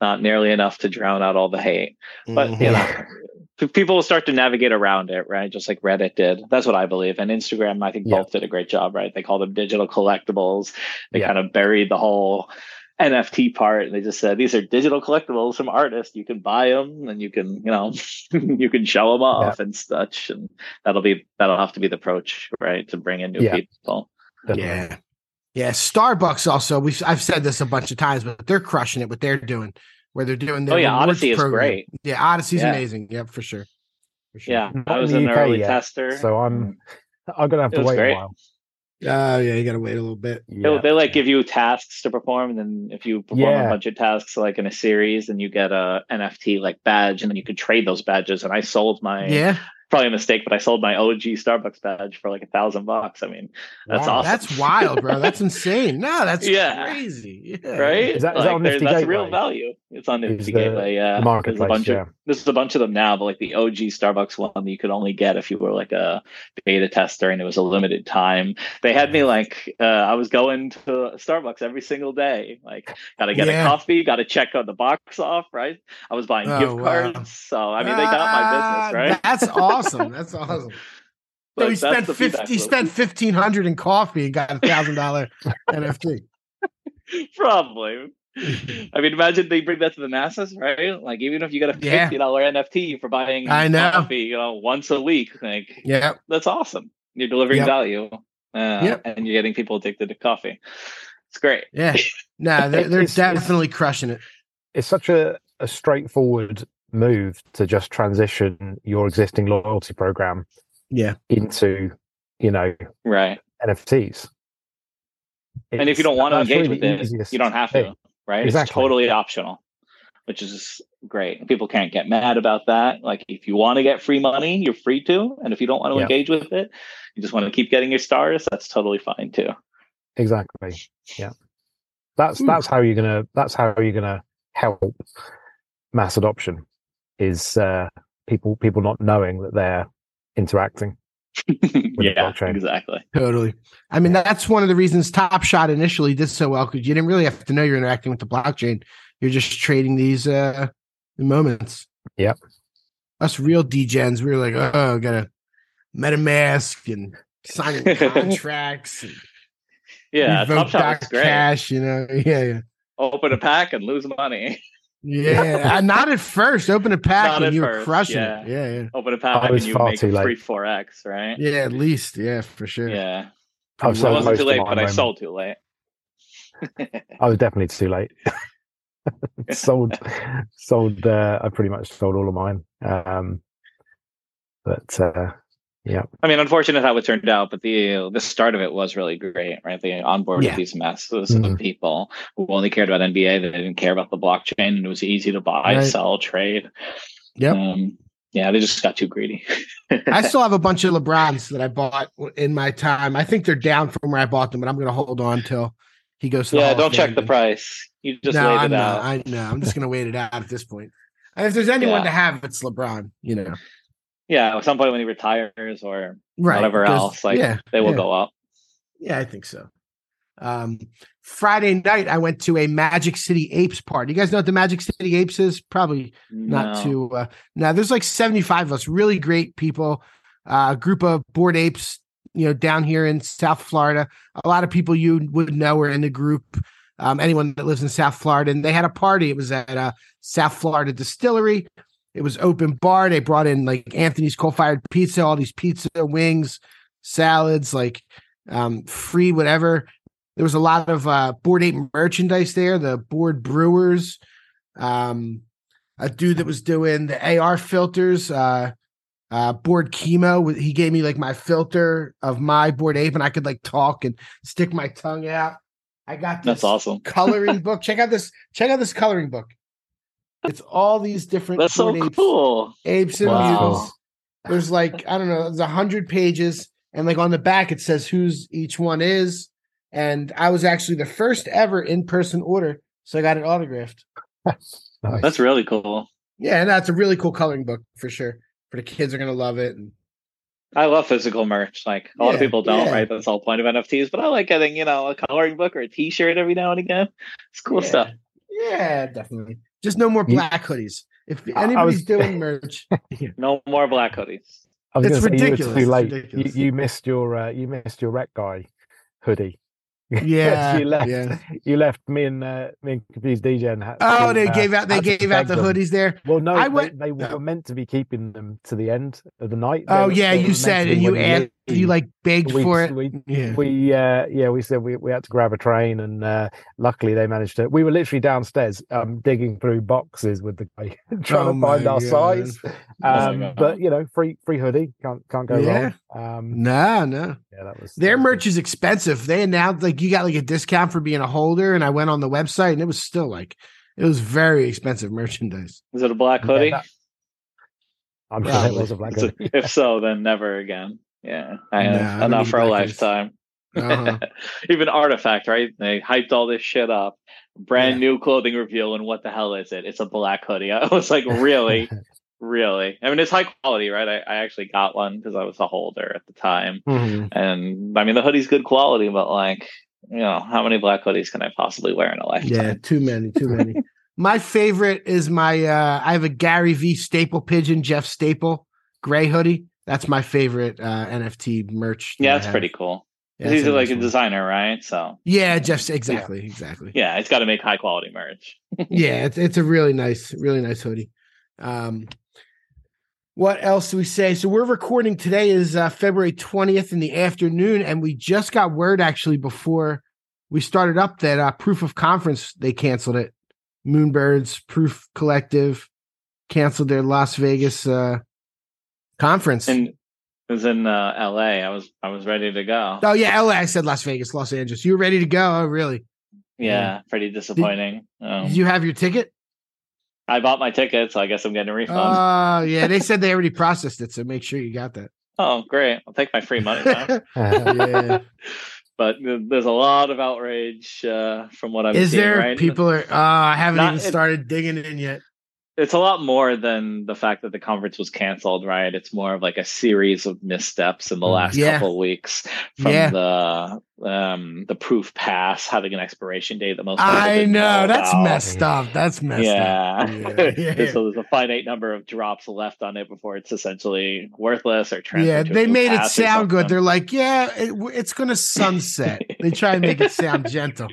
Not nearly enough to drown out all the hate. But Mhm. you know, [LAUGHS] people will start to navigate around it, right? Just like Reddit did. That's what I believe. And Instagram, I think Yeah. both did a great job, right? They called them digital collectibles. They Yeah. kind of buried the whole NFT part, and they just said these are digital collectibles from artists. You can buy them, and you can, you know, [LAUGHS] you can show them off and such. And that'll be that'll have to be the approach, right, to bring in new Yeah. people. Definitely. Yeah. Yeah. Starbucks also, we've I've said this a bunch of times, but they're crushing it what they're doing, where they're doing their Oh, yeah, rewards Odyssey is program. great. Yeah, Odyssey's Yeah. amazing. Yep, for sure. For sure. Yeah, Not I was an UK early yet, tester. So I'm hmm. I'm gonna have to wait great. a while. Oh yeah, you gotta wait a little bit. They, Yeah. they like give you tasks to perform, and then if you perform Yeah. a bunch of tasks like in a series, then you get a NFT like badge, and then you can trade those badges. And I sold my Yeah, probably a mistake, but I sold my OG Starbucks badge for like a thousand bucks. I mean, that's Wow. awesome. that's wild, bro. That's [LAUGHS] insane. No, that's Yeah. crazy. Yeah. right. Is that- is that Like, on there- Nifty that's real value. It's on Nifty the- Gateway. Yeah, the there's a bunch yeah. of this is a bunch of them now, but like the OG Starbucks one that you could only get if you were like a beta tester, and it was a limited time. They had me like uh, I was going to Starbucks every single day. Like, gotta get Yeah. a coffee, gotta check out the box off. Right. I was buying Oh, gift wow. cards, so I mean they got my Ah, business right. That's awesome. That's [LAUGHS] awesome. So he spent fifty. He spent fifteen hundred in coffee and got a thousand dollar NFT. [LAUGHS] Probably. [LAUGHS] I mean, imagine they bring that to the masses, right? Like, even if you got a Yeah. fifty dollar NFT for buying I know. coffee, you know, once a week, like Yeah, that's awesome. You're delivering Yep. value, uh, Yep. and you're getting people addicted to coffee. It's great. yeah. No, [LAUGHS] they're, they're It's- it's- definitely crushing it. it's such a, a straightforward move to just transition your existing loyalty program Yeah. into you know Right. nfts and if you don't want to engage really with the it, you don't have to. Right. Exactly. It's totally optional. which is great. People can't get mad about that. Like if you want to get free money, you're free to, and if you don't want to Yeah. engage with it, you just want to keep getting your stars. That's totally fine too. Exactly. Yeah. That's Hmm. that's how you're gonna that's how you're gonna help mass adoption is uh people people not knowing that they're interacting. The yeah, exactly. Totally. I mean, that's one of the reasons Top Shot initially did so well because you didn't really have to know you're interacting with the blockchain. You're just trading these uh moments. Yep. Us real degens, we were like, oh, gotta MetaMask and signing [LAUGHS] contracts, and Yeah, Top Shot back great. cash. You know, [LAUGHS] yeah, yeah. Open a pack and lose money. Yeah, [LAUGHS] uh, not at first. Open a pack Not and you were first, crushing yeah. it. Yeah, yeah. Open a pack I was and you far make too late. free four X, right? Yeah, at least. Yeah, for sure. Yeah. I was I wasn't too late, my but I sold too late. I was [LAUGHS] definitely too late. [LAUGHS] sold sold uh I pretty much sold all of mine. Um but uh yeah. I mean, unfortunate how it turned out, but the the start of it was really great, right? They onboarded Yeah. these masses Mhm. of people who only cared about NBA. They didn't care about the blockchain, and it was easy to buy, Right. sell, trade. Yep. Um, yeah, they just got too greedy. I [LAUGHS] still have a bunch of LeBrons that I bought in my time. I think they're down from where I bought them, but I'm going to hold on till he goes. To the yeah, don't check the price. You just no, laid I'm it not. out. I know. I'm just going to wait it out at this point. And if there's anyone Yeah. to have, it's LeBron. You know, yeah, at some point when he retires or right? whatever else, like yeah, they will yeah. go up. Yeah, I think so. Um, Friday night, I went to a Magic City Apes party. You guys know what the Magic City Apes is? Probably not No. too. Uh, now, there's like 75 of us, really great people. Uh, a group of Bored Apes, you know, down here in South Florida. A lot of people you would know are in the group. Um, anyone that lives in South Florida, and they had a party. It was at a South Florida distillery. It was open bar. They brought in like Anthony's coal fired pizza, all these pizza wings, salads, like um, free whatever. There was a lot of uh, Bored Ape merchandise there. The Bored Brewers, um, a dude that was doing the AR filters, uh, uh, board chemo. He gave me like my filter of my Bored Ape, and I could like talk and stick my tongue out. I got this That's awesome. [LAUGHS] coloring book. Check out this. Check out this coloring book. It's all these different That's so apes, cool. apes and Wow. mutants. There's like I don't know. There's a hundred pages, and like on the back it says who's each one is. And I was actually the first ever in person order, so I got it autographed. Nice. That's really cool. Yeah, and that's a really cool coloring book for sure. For the kids are gonna love it. And I love physical merch. Like a lot of people don't, yeah. right? That's the whole point of NFTs. But I like getting, you know, a coloring book or a T-shirt every now and again. It's cool Yeah. stuff. yeah, definitely. Just no more black hoodies. If anybody's was- [LAUGHS] doing merch, [LAUGHS] No more black hoodies. I was It's gonna you were ridiculous. too It's late. ridiculous. You, you missed your uh, you missed your Rektguy hoodie. [LAUGHS] yeah, you left. yeah. You left me and uh, me and confused DJ and had Oh, to, they uh, gave out. They gave out the them. hoodies there. Well, no, I they- went- they, were no. meant to be keeping them to the end of the night. Oh They- yeah, you said, and you when asked, you like begged we, for it. We, Yeah. we uh, yeah, we said we, we had to grab a train, and uh, luckily they managed to. We were literally downstairs, um, digging through boxes with the guy [LAUGHS] trying Oh to find our God. size. Um, God. but you know, free free hoodie can't can't go Yeah. wrong. Um, No, no. yeah, that was Their that was merch is expensive. They announced like you got like a discount for being a holder, and I went on the website and it was still like it was very expensive merchandise. Is it a black Yeah, hoodie? that- I'm sure it was a black [LAUGHS] hoodie. if so, then never again. Yeah, I have enough for a lifetime. Uh-huh. [LAUGHS] Even RTFKT, right? They hyped all this shit up. Brand Yeah. new clothing reveal, and what the hell is it? It's a black hoodie. [LAUGHS] I was like, really, [LAUGHS] really? I mean, it's high quality, right? I, I actually got one because I was a holder at the time, Mhm. and I mean, the hoodie's good quality, but like, you know, how many black hoodies can I possibly wear in a lifetime? Yeah, too many, too many. my favorite is my uh I have a Gary Vee Staple Pigeon Jeff Staple gray hoodie. That's my favorite uh NFT merch. that Yeah, that's pretty cool. Yeah, he's like a designer, right? So Yeah, Jeff exactly, exactly. yeah, it's got to make high quality merch. [LAUGHS] yeah, it's it's a really nice, really nice hoodie. Um, what else do we say? So we're recording today is uh, February twentieth in the afternoon, and we just got word actually before we started up that uh, Proof of Conference they canceled it. Moonbirds Proof Collective canceled their Las Vegas uh, conference. And it was in uh, L.A. I was I was ready to go. oh yeah, LA. I said Las Vegas, Los Angeles. You were ready to go? Oh really? yeah, pretty disappointing. Um, Did you have your ticket? I bought my ticket, so I guess I'm getting a refund. Oh, yeah. They said they already [LAUGHS] processed it, so make sure you got that. oh, great! I'll take my free money now. [LAUGHS] yeah. [LAUGHS] but there's a lot of outrage uh, from what I'm Is seeing. there right? people are? Uh, I haven't Not- even it- started digging in yet. It's a lot more than the fact that the conference was canceled, right? It's more of like a series of missteps in the last Mm, Yeah. couple of weeks from Yeah. the um the proof pass having an expiration date that most I didn't know that's messed up. That's messed yeah. up. Yeah, so [LAUGHS] there's a finite number of drops left on it before it's essentially worthless or transferred. Yeah, they made it sound good. They're like, yeah, it, it's going to sunset. they try and make it sound [LAUGHS] gentle.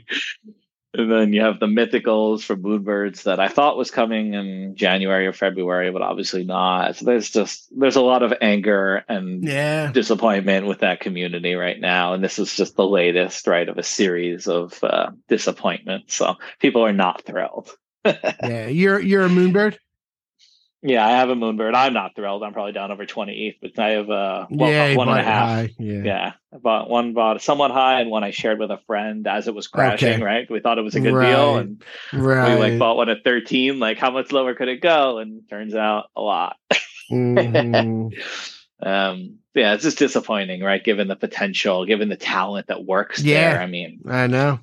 And then you have the mythicals from Moonbirds that I thought was coming in January or February, but obviously not. So there's just there's a lot of anger and Yeah, disappointment with that community right now, and this is just the latest, right, of a series of uh, disappointments. So people are not thrilled. [LAUGHS] yeah. You're you're a moonbird. Yeah, I have a Moonbird. I'm not thrilled. I'm probably down over 20 ETH, but I have uh, well, yeah, one and a it high. Yeah. Yeah, I bought one bought somewhat high, and one I shared with a friend as it was crashing. Okay. Right, we thought it was a good deal, and right. we like bought one at 13 like how much lower could it go and turns out a lot Mhm. [LAUGHS] um yeah it's just disappointing right given the potential given the talent that works Yeah. there i mean I know.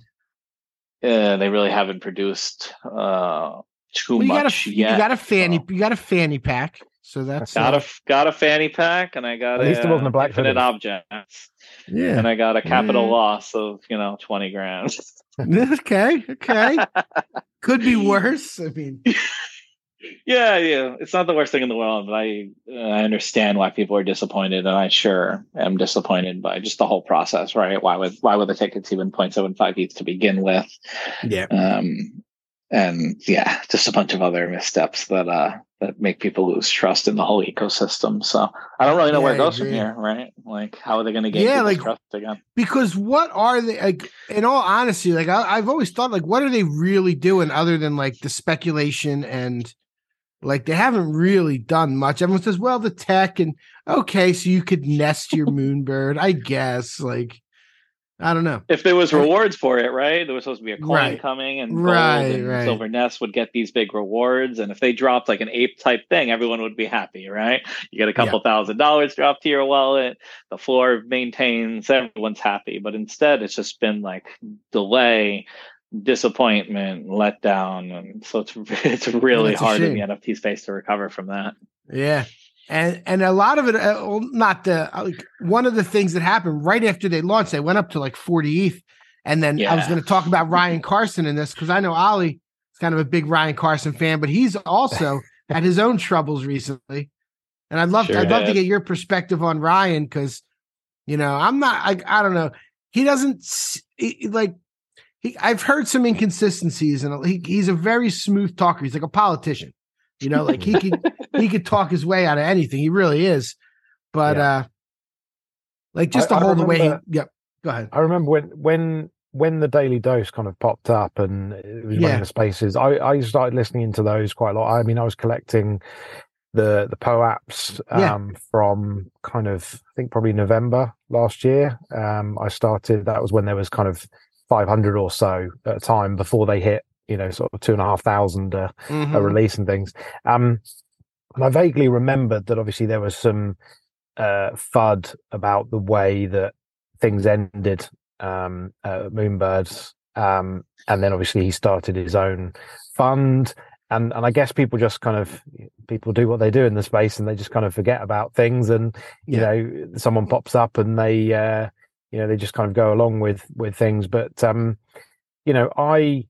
uh, they really haven't produced uh too Well, you got much a yet you got a fanny so. you got a fanny pack. So that's got uh, a got a fanny pack and i got At least a, it wasn't a black infinite hoodie. objects yeah. and i got a capital Yeah. loss of you know 20 grand [LAUGHS] okay. Okay. [LAUGHS] Could be worse. I mean, [LAUGHS] Yeah, yeah, it's not the worst thing in the world, but I uh, I understand why people are disappointed, and I sure am disappointed by just the whole process. Right? Why would why would the tickets even 0.75 ETH to begin with? yeah. Um, and yeah, just a bunch of other missteps that uh that make people lose trust in the whole ecosystem. So I don't really know where it goes from here. Right? Like, how are they going to gain Yeah, like- trust again? because what are they like in all honesty like I, i've always thought like what are they really doing other than like the speculation and like they haven't really done much everyone says well the tech and okay so you could nest your moonbird i guess like i don't know if there was rewards for it, right? There was supposed to be a coin Right. coming, and Right, and right. silver nest would get these big rewards. And if they dropped like an ape type thing, everyone would be happy, right? You get a couple thousand dollars dropped to your wallet, the floor maintains, everyone's happy. But instead, it's just been like delay, disappointment, letdown, and so it's [LAUGHS] it's really hard in the. NFT space to recover from that. yeah and and a lot of it uh, well, not the uh, like one of the things that happened right after they launched they went up to like 40 eth and then i was going to talk about ryan carson in this because i know Ollie is kind of a big ryan carson fan but he's also [LAUGHS] had his own troubles recently. And i'd love Sure i'd love to get your perspective on ryan because you know i'm not I, I don't know. He doesn't he- like he, i've heard some inconsistencies and he, he's a very smooth talker. He's like a politician you know like he could [LAUGHS] he could talk his way out of anything he really is but Yeah. uh like just the I whole the way he go ahead I remember when when when the Daily Dose kind of popped up and it was Yeah. running the spaces. I I started listening into those quite a lot. I mean, I was collecting the the POAPs Yeah. um, from kind of I think probably November last year. Um, I started. That was when there was kind of 500 or so at a time before they hit you know sort of two and a half thousand uh, Mhm. a release and things. Um, and I vaguely remembered that obviously there was some uh, FUD about the way that things ended um, uh, Moonbirds. Um, and then obviously he started his own fund. And, and I guess people just kind of people do what they do in the space and they just kind of forget about things and you Yeah. know someone pops up and they uh, you know they just kind of go along with with things but um you know I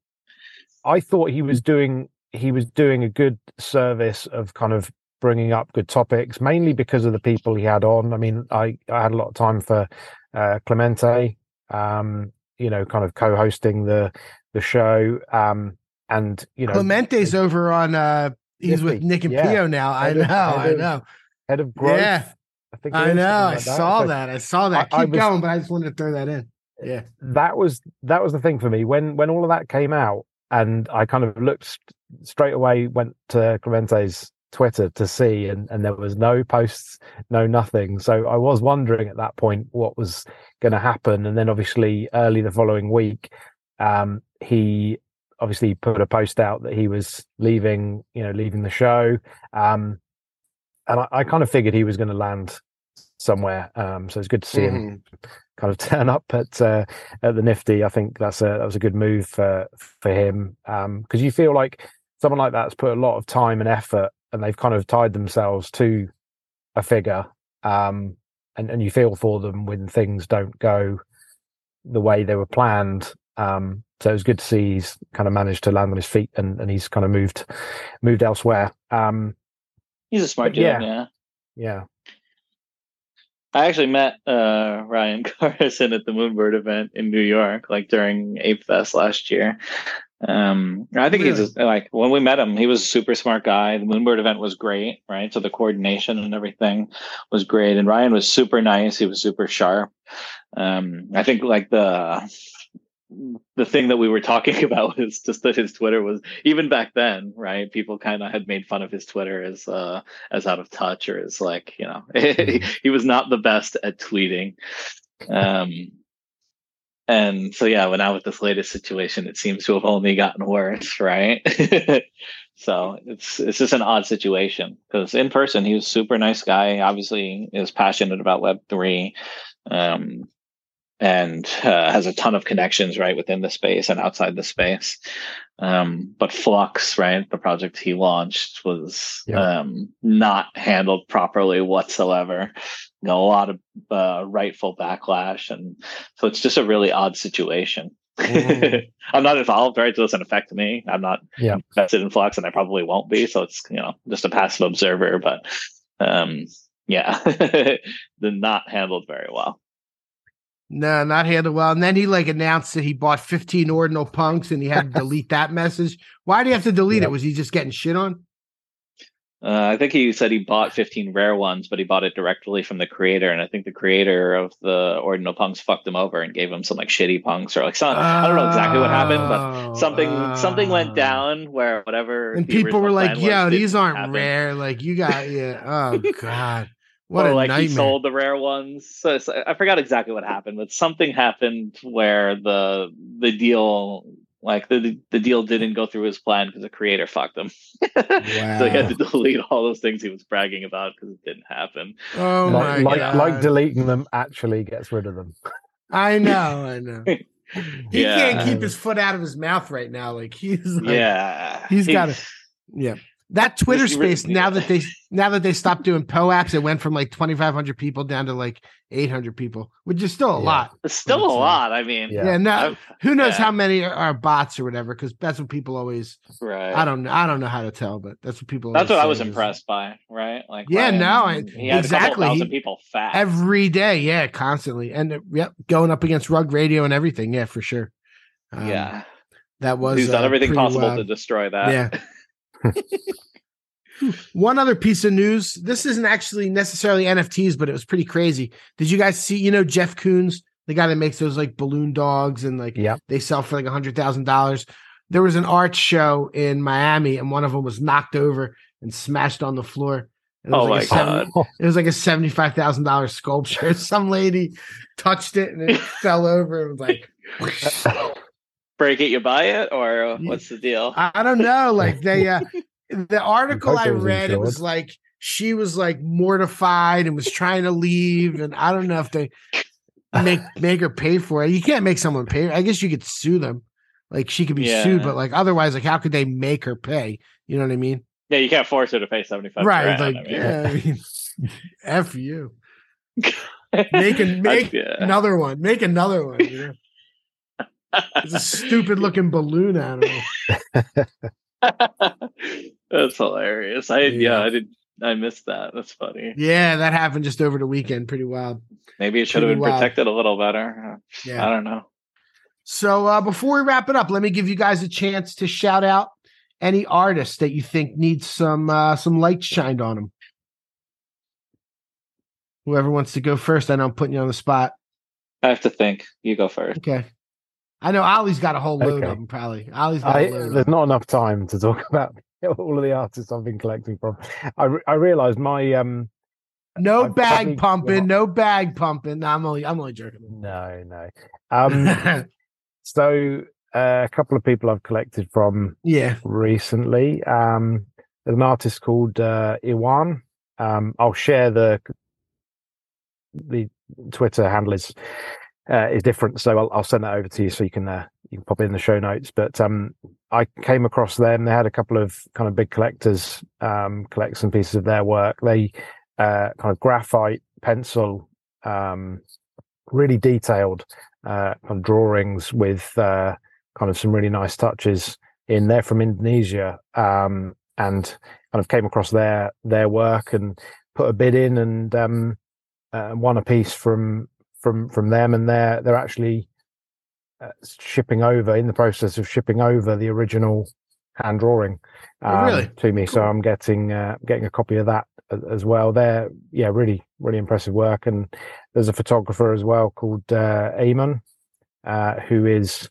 I thought he was doing he was doing a good service of kind of bringing up good topics, mainly because of the people he had on. I mean, I I had a lot of time for uh, Clemente, um, you know, kind of co-hosting the the show, um, and you know, clemente's over on uh he's with nick and yeah. pio now i know of- i head of know head of growth. yeah I think i know something i that. saw So- that i saw that I- I keep was- going but i just wanted to throw that in yeah that was that was the thing for me when when all of that came out and i kind of looked straight away went to clemente's twitter to see and and there was no posts no nothing so i was wondering at that point what was going to happen and then obviously early the following week um he obviously put a post out that he was leaving, you know, leaving the show. Um, and I, I kind of figured he was going to land somewhere. Um, so it's good to see him Mm-hmm. Kind of [LAUGHS] turn up at uh, at the Nifty. I think that's a that was a good move for for him because you feel like someone like that's put a lot of time and effort, and they've kind of tied themselves to a figure, um, and and you feel for them when things don't go the way they were planned. Um, so it was good to see he's kind of managed to land on his feet and, and he's kind of moved moved elsewhere. Um, He's a smart dude. yeah. Yeah. yeah, I actually met uh, Ryan [LAUGHS] Carson at the Moonbird event in New York, like during Ape Fest last year. Um, I think he's like when we met him, he was a super smart guy. The Moonbird event was great, right? So the coordination and everything was great, and Ryan was super nice. He was super sharp. Um, I think like the the thing that we were talking [LAUGHS] about was just that his Twitter was even back then, right? People kind of had made fun of his Twitter as uh as out of touch or as like, you know, [LAUGHS] he was not the best at tweeting. Um and so yeah, but now with this latest situation, it seems to have only gotten worse, right? [LAUGHS] so it's it's just an odd situation because in person he was a super nice guy. Obviously, is passionate about Web three. Um, and uh, has a ton of connections right within the space and outside the space. Um, but Flux, right, the project he launched was Yeah. um, not handled properly whatsoever. You know, a lot of uh, rightful backlash, and so it's just a really odd situation. [LAUGHS] I'm not involved, right? It doesn't affect me. I'm not Yeah. invested in Flux, and I probably won't be. So it's you know just a passive observer. But um, yeah, [LAUGHS] they're not handled very well. No, not handled well. And then he like announced that he bought 15 ordinal punks and he had to [LAUGHS] delete that message. Why do you have to delete Yeah. it? Was he just getting shit on? Uh, I think he said he bought 15 rare ones, but he bought it directly from the creator. And I think the creator of the Ordinal Punks fucked him over and gave him some like shitty punks or like some. I don't know exactly what happened, but something something went Oh. down where whatever. And people were like, yo, these aren't happen. rare. Like you got yeah. Oh [LAUGHS] God. What or a like nightmare. he sold the rare ones. So, so I forgot exactly what happened, but something happened where the the deal like the the deal didn't go through his plan because the creator fucked him. [LAUGHS] so he had to delete all those things he was bragging about because it didn't happen. Oh my like like, God. like deleting them actually gets rid of them. I know, I know. [LAUGHS] He Yeah. can't keep his foot out of his mouth right now. Like he's like, yeah, he's got it. Yeah. That Twitter Just re- space now that they now that they stopped doing POAPs, it went from like twenty five hundred people down to like eight hundred people, which is still a Yeah. lot. It's still a lot. I mean, Yeah. Yeah, no, I've- who knows yeah. how many are, are bots or whatever? Because that's what people always. right. I don't know. I don't know how to tell, but that's what people. That's always what I was is impressed by, right? Like, Yeah, Ryan, no, I- he had exactly. a thousand He- people fast. Every day, yeah, constantly, and uh, yep, going up against Rug Radio and everything, yeah, for sure. Um, yeah, that was. he's done uh, everything possible wild. to destroy that. Yeah. [LAUGHS] One other piece of news. This isn't actually necessarily NFTs, but it was pretty crazy. Did you guys see? You know, Jeff Koons, the guy that makes those like balloon dogs and like Yeah. they sell for like a hundred thousand dollars. There was an art show in Miami, and one of them was knocked over and smashed on the floor. And it was Oh like my a seventy- god! [LAUGHS] It was like a seventy-five thousand dollars sculpture. [LAUGHS] Some lady touched it and it [LAUGHS] fell over. It was like Break it, you buy it, or what's the deal? I I don't know. Like they, uh, [LAUGHS] the article I Coco was read, it was insured. like she was like mortified and was trying to leave, and I don't know if they make [LAUGHS] make her pay for it. You can't make someone pay. I guess you could sue them. Like she could be sued, but like otherwise, like how could they make her pay? You know what I mean? Yeah, you can't force her to pay seventy five. right? Grand, like I mean. yeah, I mean, [LAUGHS] f you. Make a- make yeah. Another one. Make another one. You know? It's a stupid looking balloon animal. [LAUGHS] [LAUGHS] That's hilarious. I yeah. Yeah. I did. I missed that. That's funny. Yeah, that happened just over the weekend. Pretty wild. Maybe it should have been wild. protected a little better. Yeah. I don't know. So uh, before we wrap it up, let me give you guys a chance to shout out any artists that you think needs some uh, some light shined on them. Whoever wants to go first, I know I'm putting you on the spot. I have to think. You go first. Okay. I know Ollie's got a whole load Okay. of them. Probably Ollie's got I, a load. There's not enough time to talk [LAUGHS] about all of the artists I've been collecting from. I, re- I realized my um No I've bag probably pumping. got- No bag pumping. No, I'm only I'm only joking. no no um [LAUGHS] so uh, a couple of people I've collected from Yeah. recently. Um, there's an artist called uh, Iwan. Um, I'll share the the Twitter handle is uh, is different, so I'll, I'll send that over to you so you can uh, you can pop it in the show notes. But um, I came across them. They had a couple of kind of big collectors um, collect some pieces of their work. They uh, kind of graphite pencil, um, really detailed uh, kind of drawings with uh, kind of some really nice touches in. They're from Indonesia um, and kind of came across their their work and put a bid in and um, uh, won a piece from from from them, and they're they're actually uh, shipping over in the process of shipping over the original hand drawing Oh, um, really? to me. So I'm getting uh, getting a copy of that as well. They're yeah, really really impressive work, and there's a photographer as well called uh, Eamon, uh, who is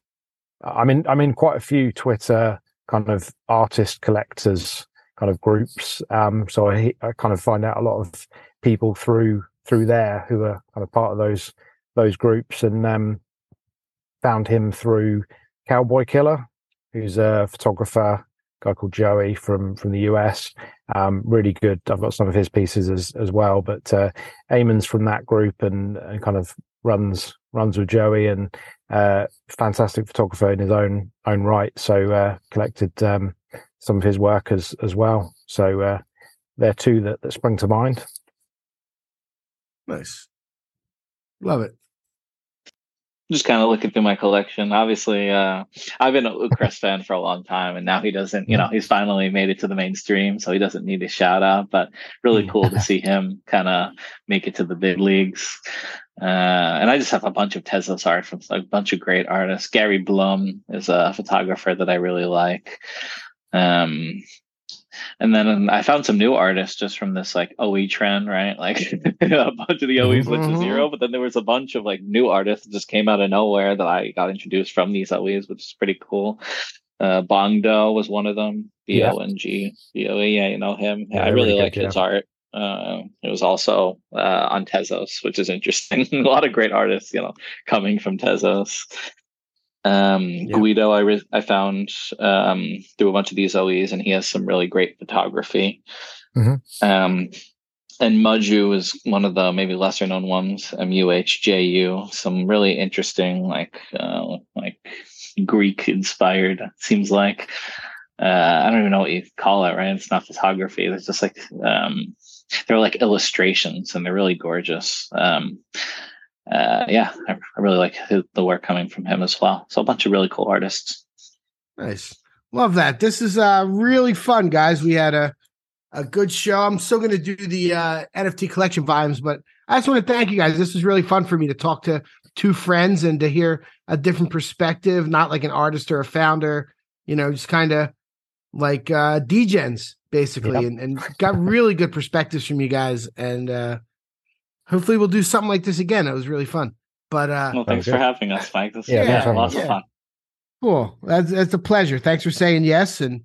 I'm in I'm in quite a few Twitter kind of artist collectors kind of groups. Um, so I, I kind of find out a lot of people through through there who are kind of part of those those groups, and um, found him through Cowboy Killer, who's a photographer guy called Joey from from the US. Um, really good. I've got some of his pieces as as well. But uh, Eamon's from that group and, and kind of runs runs with Joey and uh, fantastic photographer in his own own right. So uh, collected um, some of his work as as well. So uh, they're two that, that sprung to mind. Nice. Love it. just kind of looking through my collection. Obviously, uh, I've been a Lucas [LAUGHS] fan for a long time, and now he doesn't. You know, he's finally made it to the mainstream, so he doesn't need a shout out. But really cool to [LAUGHS] see him kind of make it to the big leagues. Uh, and I just have a bunch of Tezos art from a bunch of great artists. Gary Blum is a photographer that I really like. Um, and then I found some new artists just from this like OE trend, right? Like [LAUGHS] a bunch of the OEs went to Mhm. zero, but then there was a bunch of like new artists that just came out of nowhere that I got introduced from these OEs, which is pretty cool. Uh, Bongdo was one of them. B. O N G B O E. Yeah, you know him. Yeah, I really really like his art. Uh, it was also uh, on Tezos, which is interesting. [LAUGHS] a lot of great artists, you know, coming from Tezos. Um, Guido, I re- I found um, through a bunch of these OEs, and he has some really great photography. Mhm. Um, and Muju is one of the maybe lesser known ones. M U H J U. Some really interesting, like uh, like Greek inspired. Seems like uh, I don't even know what you call it. Right? It's not photography. It's just like um, they're like illustrations, and they're really gorgeous. Um, uh, yeah, I, I really like the the work coming from him as well. So a bunch of really cool artists. Nice. Love that. This is uh really fun, guys. We had a a good show. I'm still gonna do the uh NFT collection vibes, but I just want to thank you guys. This was really fun for me to talk to two friends and to hear a different perspective, not like an artist or a founder, you know, just kind of like uh degens basically Yep. and, and got really good perspectives from you guys and uh hopefully we'll do something like this again. It was really fun. But uh Well, thanks good. for having us, Mike. This Yeah, yeah, thanks for having lots us. of fun. Cool. That's that's a pleasure. Thanks for saying yes, and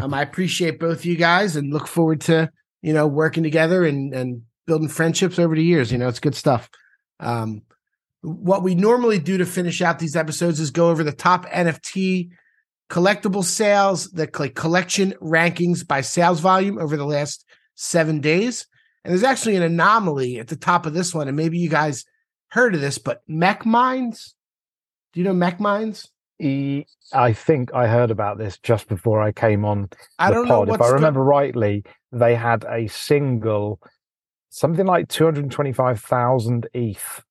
um, I appreciate both of you guys, and look forward to you know working together and and building friendships over the years. You know, it's good stuff. Um, what we normally do to finish out these episodes is go over the top NFT collectible sales, the like collection rankings by sales volume over the last seven days. And there's actually an anomaly at the top of this one, and maybe you guys heard of this, but Mech Minds. Do you know Mech Minds? I think I heard about this just before I came on I the don't know pod. If what's I remember rightly, they had a single, something like 225,000 ETH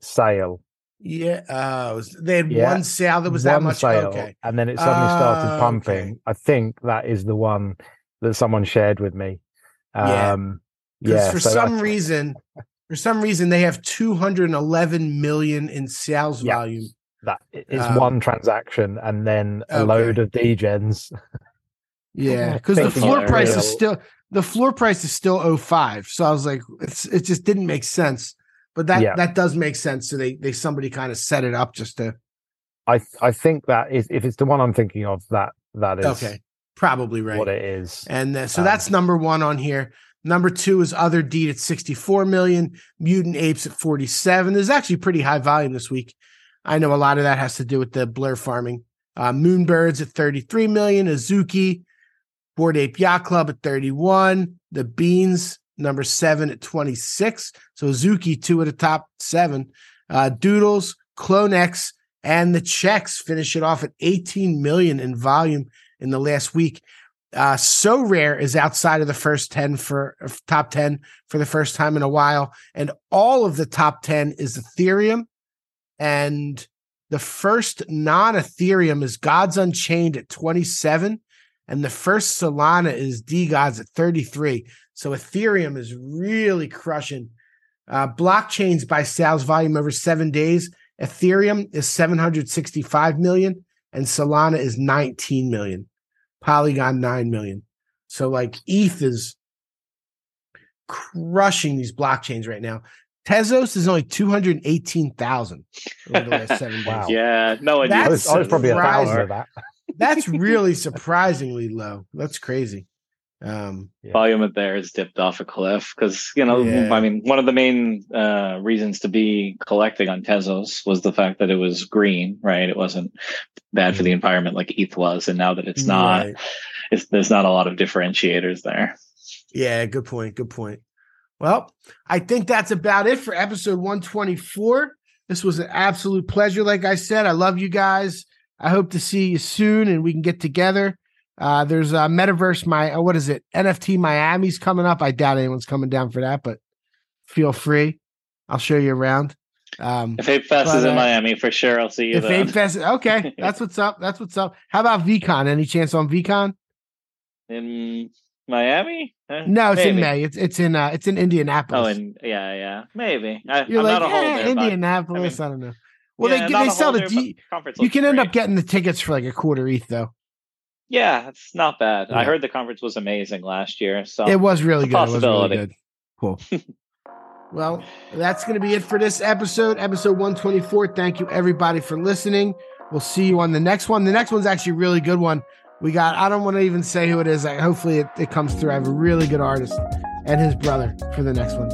sale. Yeah, uh, they had Yeah, one sale that was that much. sale, Okay, and then it suddenly started Ah, pumping. okay. I think that is the one that someone shared with me. Yeah. Um, because yeah, for so some that's- reason, for some reason, they have 211 million in sales Yeah. volume. that is um, one transaction, and then a okay. load of degens. Yeah, [LAUGHS] because the floor price is still the floor price is still 05. So I was like, it's it just didn't make sense. But that Yeah. that does make sense. So they they somebody kind of set it up just to I I think that is if it's the one I'm thinking of, that that is okay, probably right. what it is. And uh, so Um, that's number one on here. Number two is Otherdeed at 64 million, Mutant Apes at 47. There's actually pretty high volume this week. I know a lot of that has to do with the blur farming. Uh, Moonbirds at 33 million, Azuki, Bored Ape Yacht Club at 31, the Beanz number seven at 26. So Azuki, two of the top seven. Uh, Doodles, Clonex, and the Checks finish it off at 18 million in volume in the last week. Uh, Sorare is outside of the first 10 for uh, top 10 for the first time in a while. And all of the top 10 is Ethereum. And the first non Ethereum is Gods Unchained at 27. And the first Solana is DeGods at 33. So Ethereum is really crushing. Uh, blockchains by sales volume over seven days. Ethereum is 765 million and Solana is 19 million. Polygon 9 million. So like ETH is crushing these blockchains right now. Tezos is only 218,000 over the last seven [LAUGHS] days. Wow. Yeah, no idea. I was, probably a thousand of that. That's [LAUGHS] really surprisingly low. That's crazy. Um, Yeah. volume of theirs dipped off a cliff because you know Yeah. i mean one of the main uh reasons to be collecting on tezos was the fact that it was green right it wasn't bad for the environment like eth was and now that it's not right. it's, there's not a lot of differentiators there Yeah, good point. Good point. Well, I think that's about it for episode 124. This was an absolute pleasure. Like I said, I love you guys. I hope to see you soon and we can get together. Uh, there's a metaverse, my uh, what is it? NFT Miami's coming up. I doubt anyone's coming down for that, but feel free. I'll show you around. Um, if ape fest But, is in uh, miami for sure i'll see you if then Ape Fest, okay, [LAUGHS] that's what's up. That's what's up. How about VeeCon? Any chance on VeeCon? in miami Eh, No, it's in. May. It's it's in uh, it's in Indianapolis. oh and yeah yeah maybe I, You're I'm like not a eh, Indianapolis. I, don't know. Well, yeah, they they sell the D, conference you can end up getting the tickets for like a quarter ETH though. Yeah it's not bad i heard the conference was amazing last year so it was really good. It was really possibility. good. Cool. [LAUGHS] well, that's going to be it for this episode, episode 124. Thank you everybody for listening. We'll see you on the next one. The next one's actually a really good one. We got, I don't want to even say who it is. Like, hopefully it, it comes through. I have a really good artist and his brother for the next one,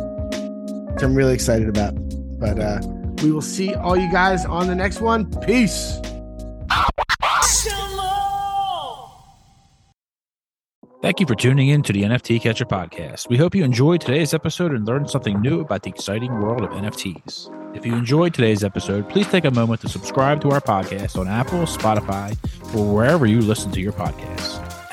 which I'm really excited about. But uh, we will see all you guys on the next one. Peace. Thank you for tuning in to the NFT Catcher podcast. We hope you enjoyed today's episode and learned something new about the exciting world of NFTs. If you enjoyed today's episode, please take a moment to subscribe to our podcast on Apple, Spotify, or wherever you listen to your podcasts.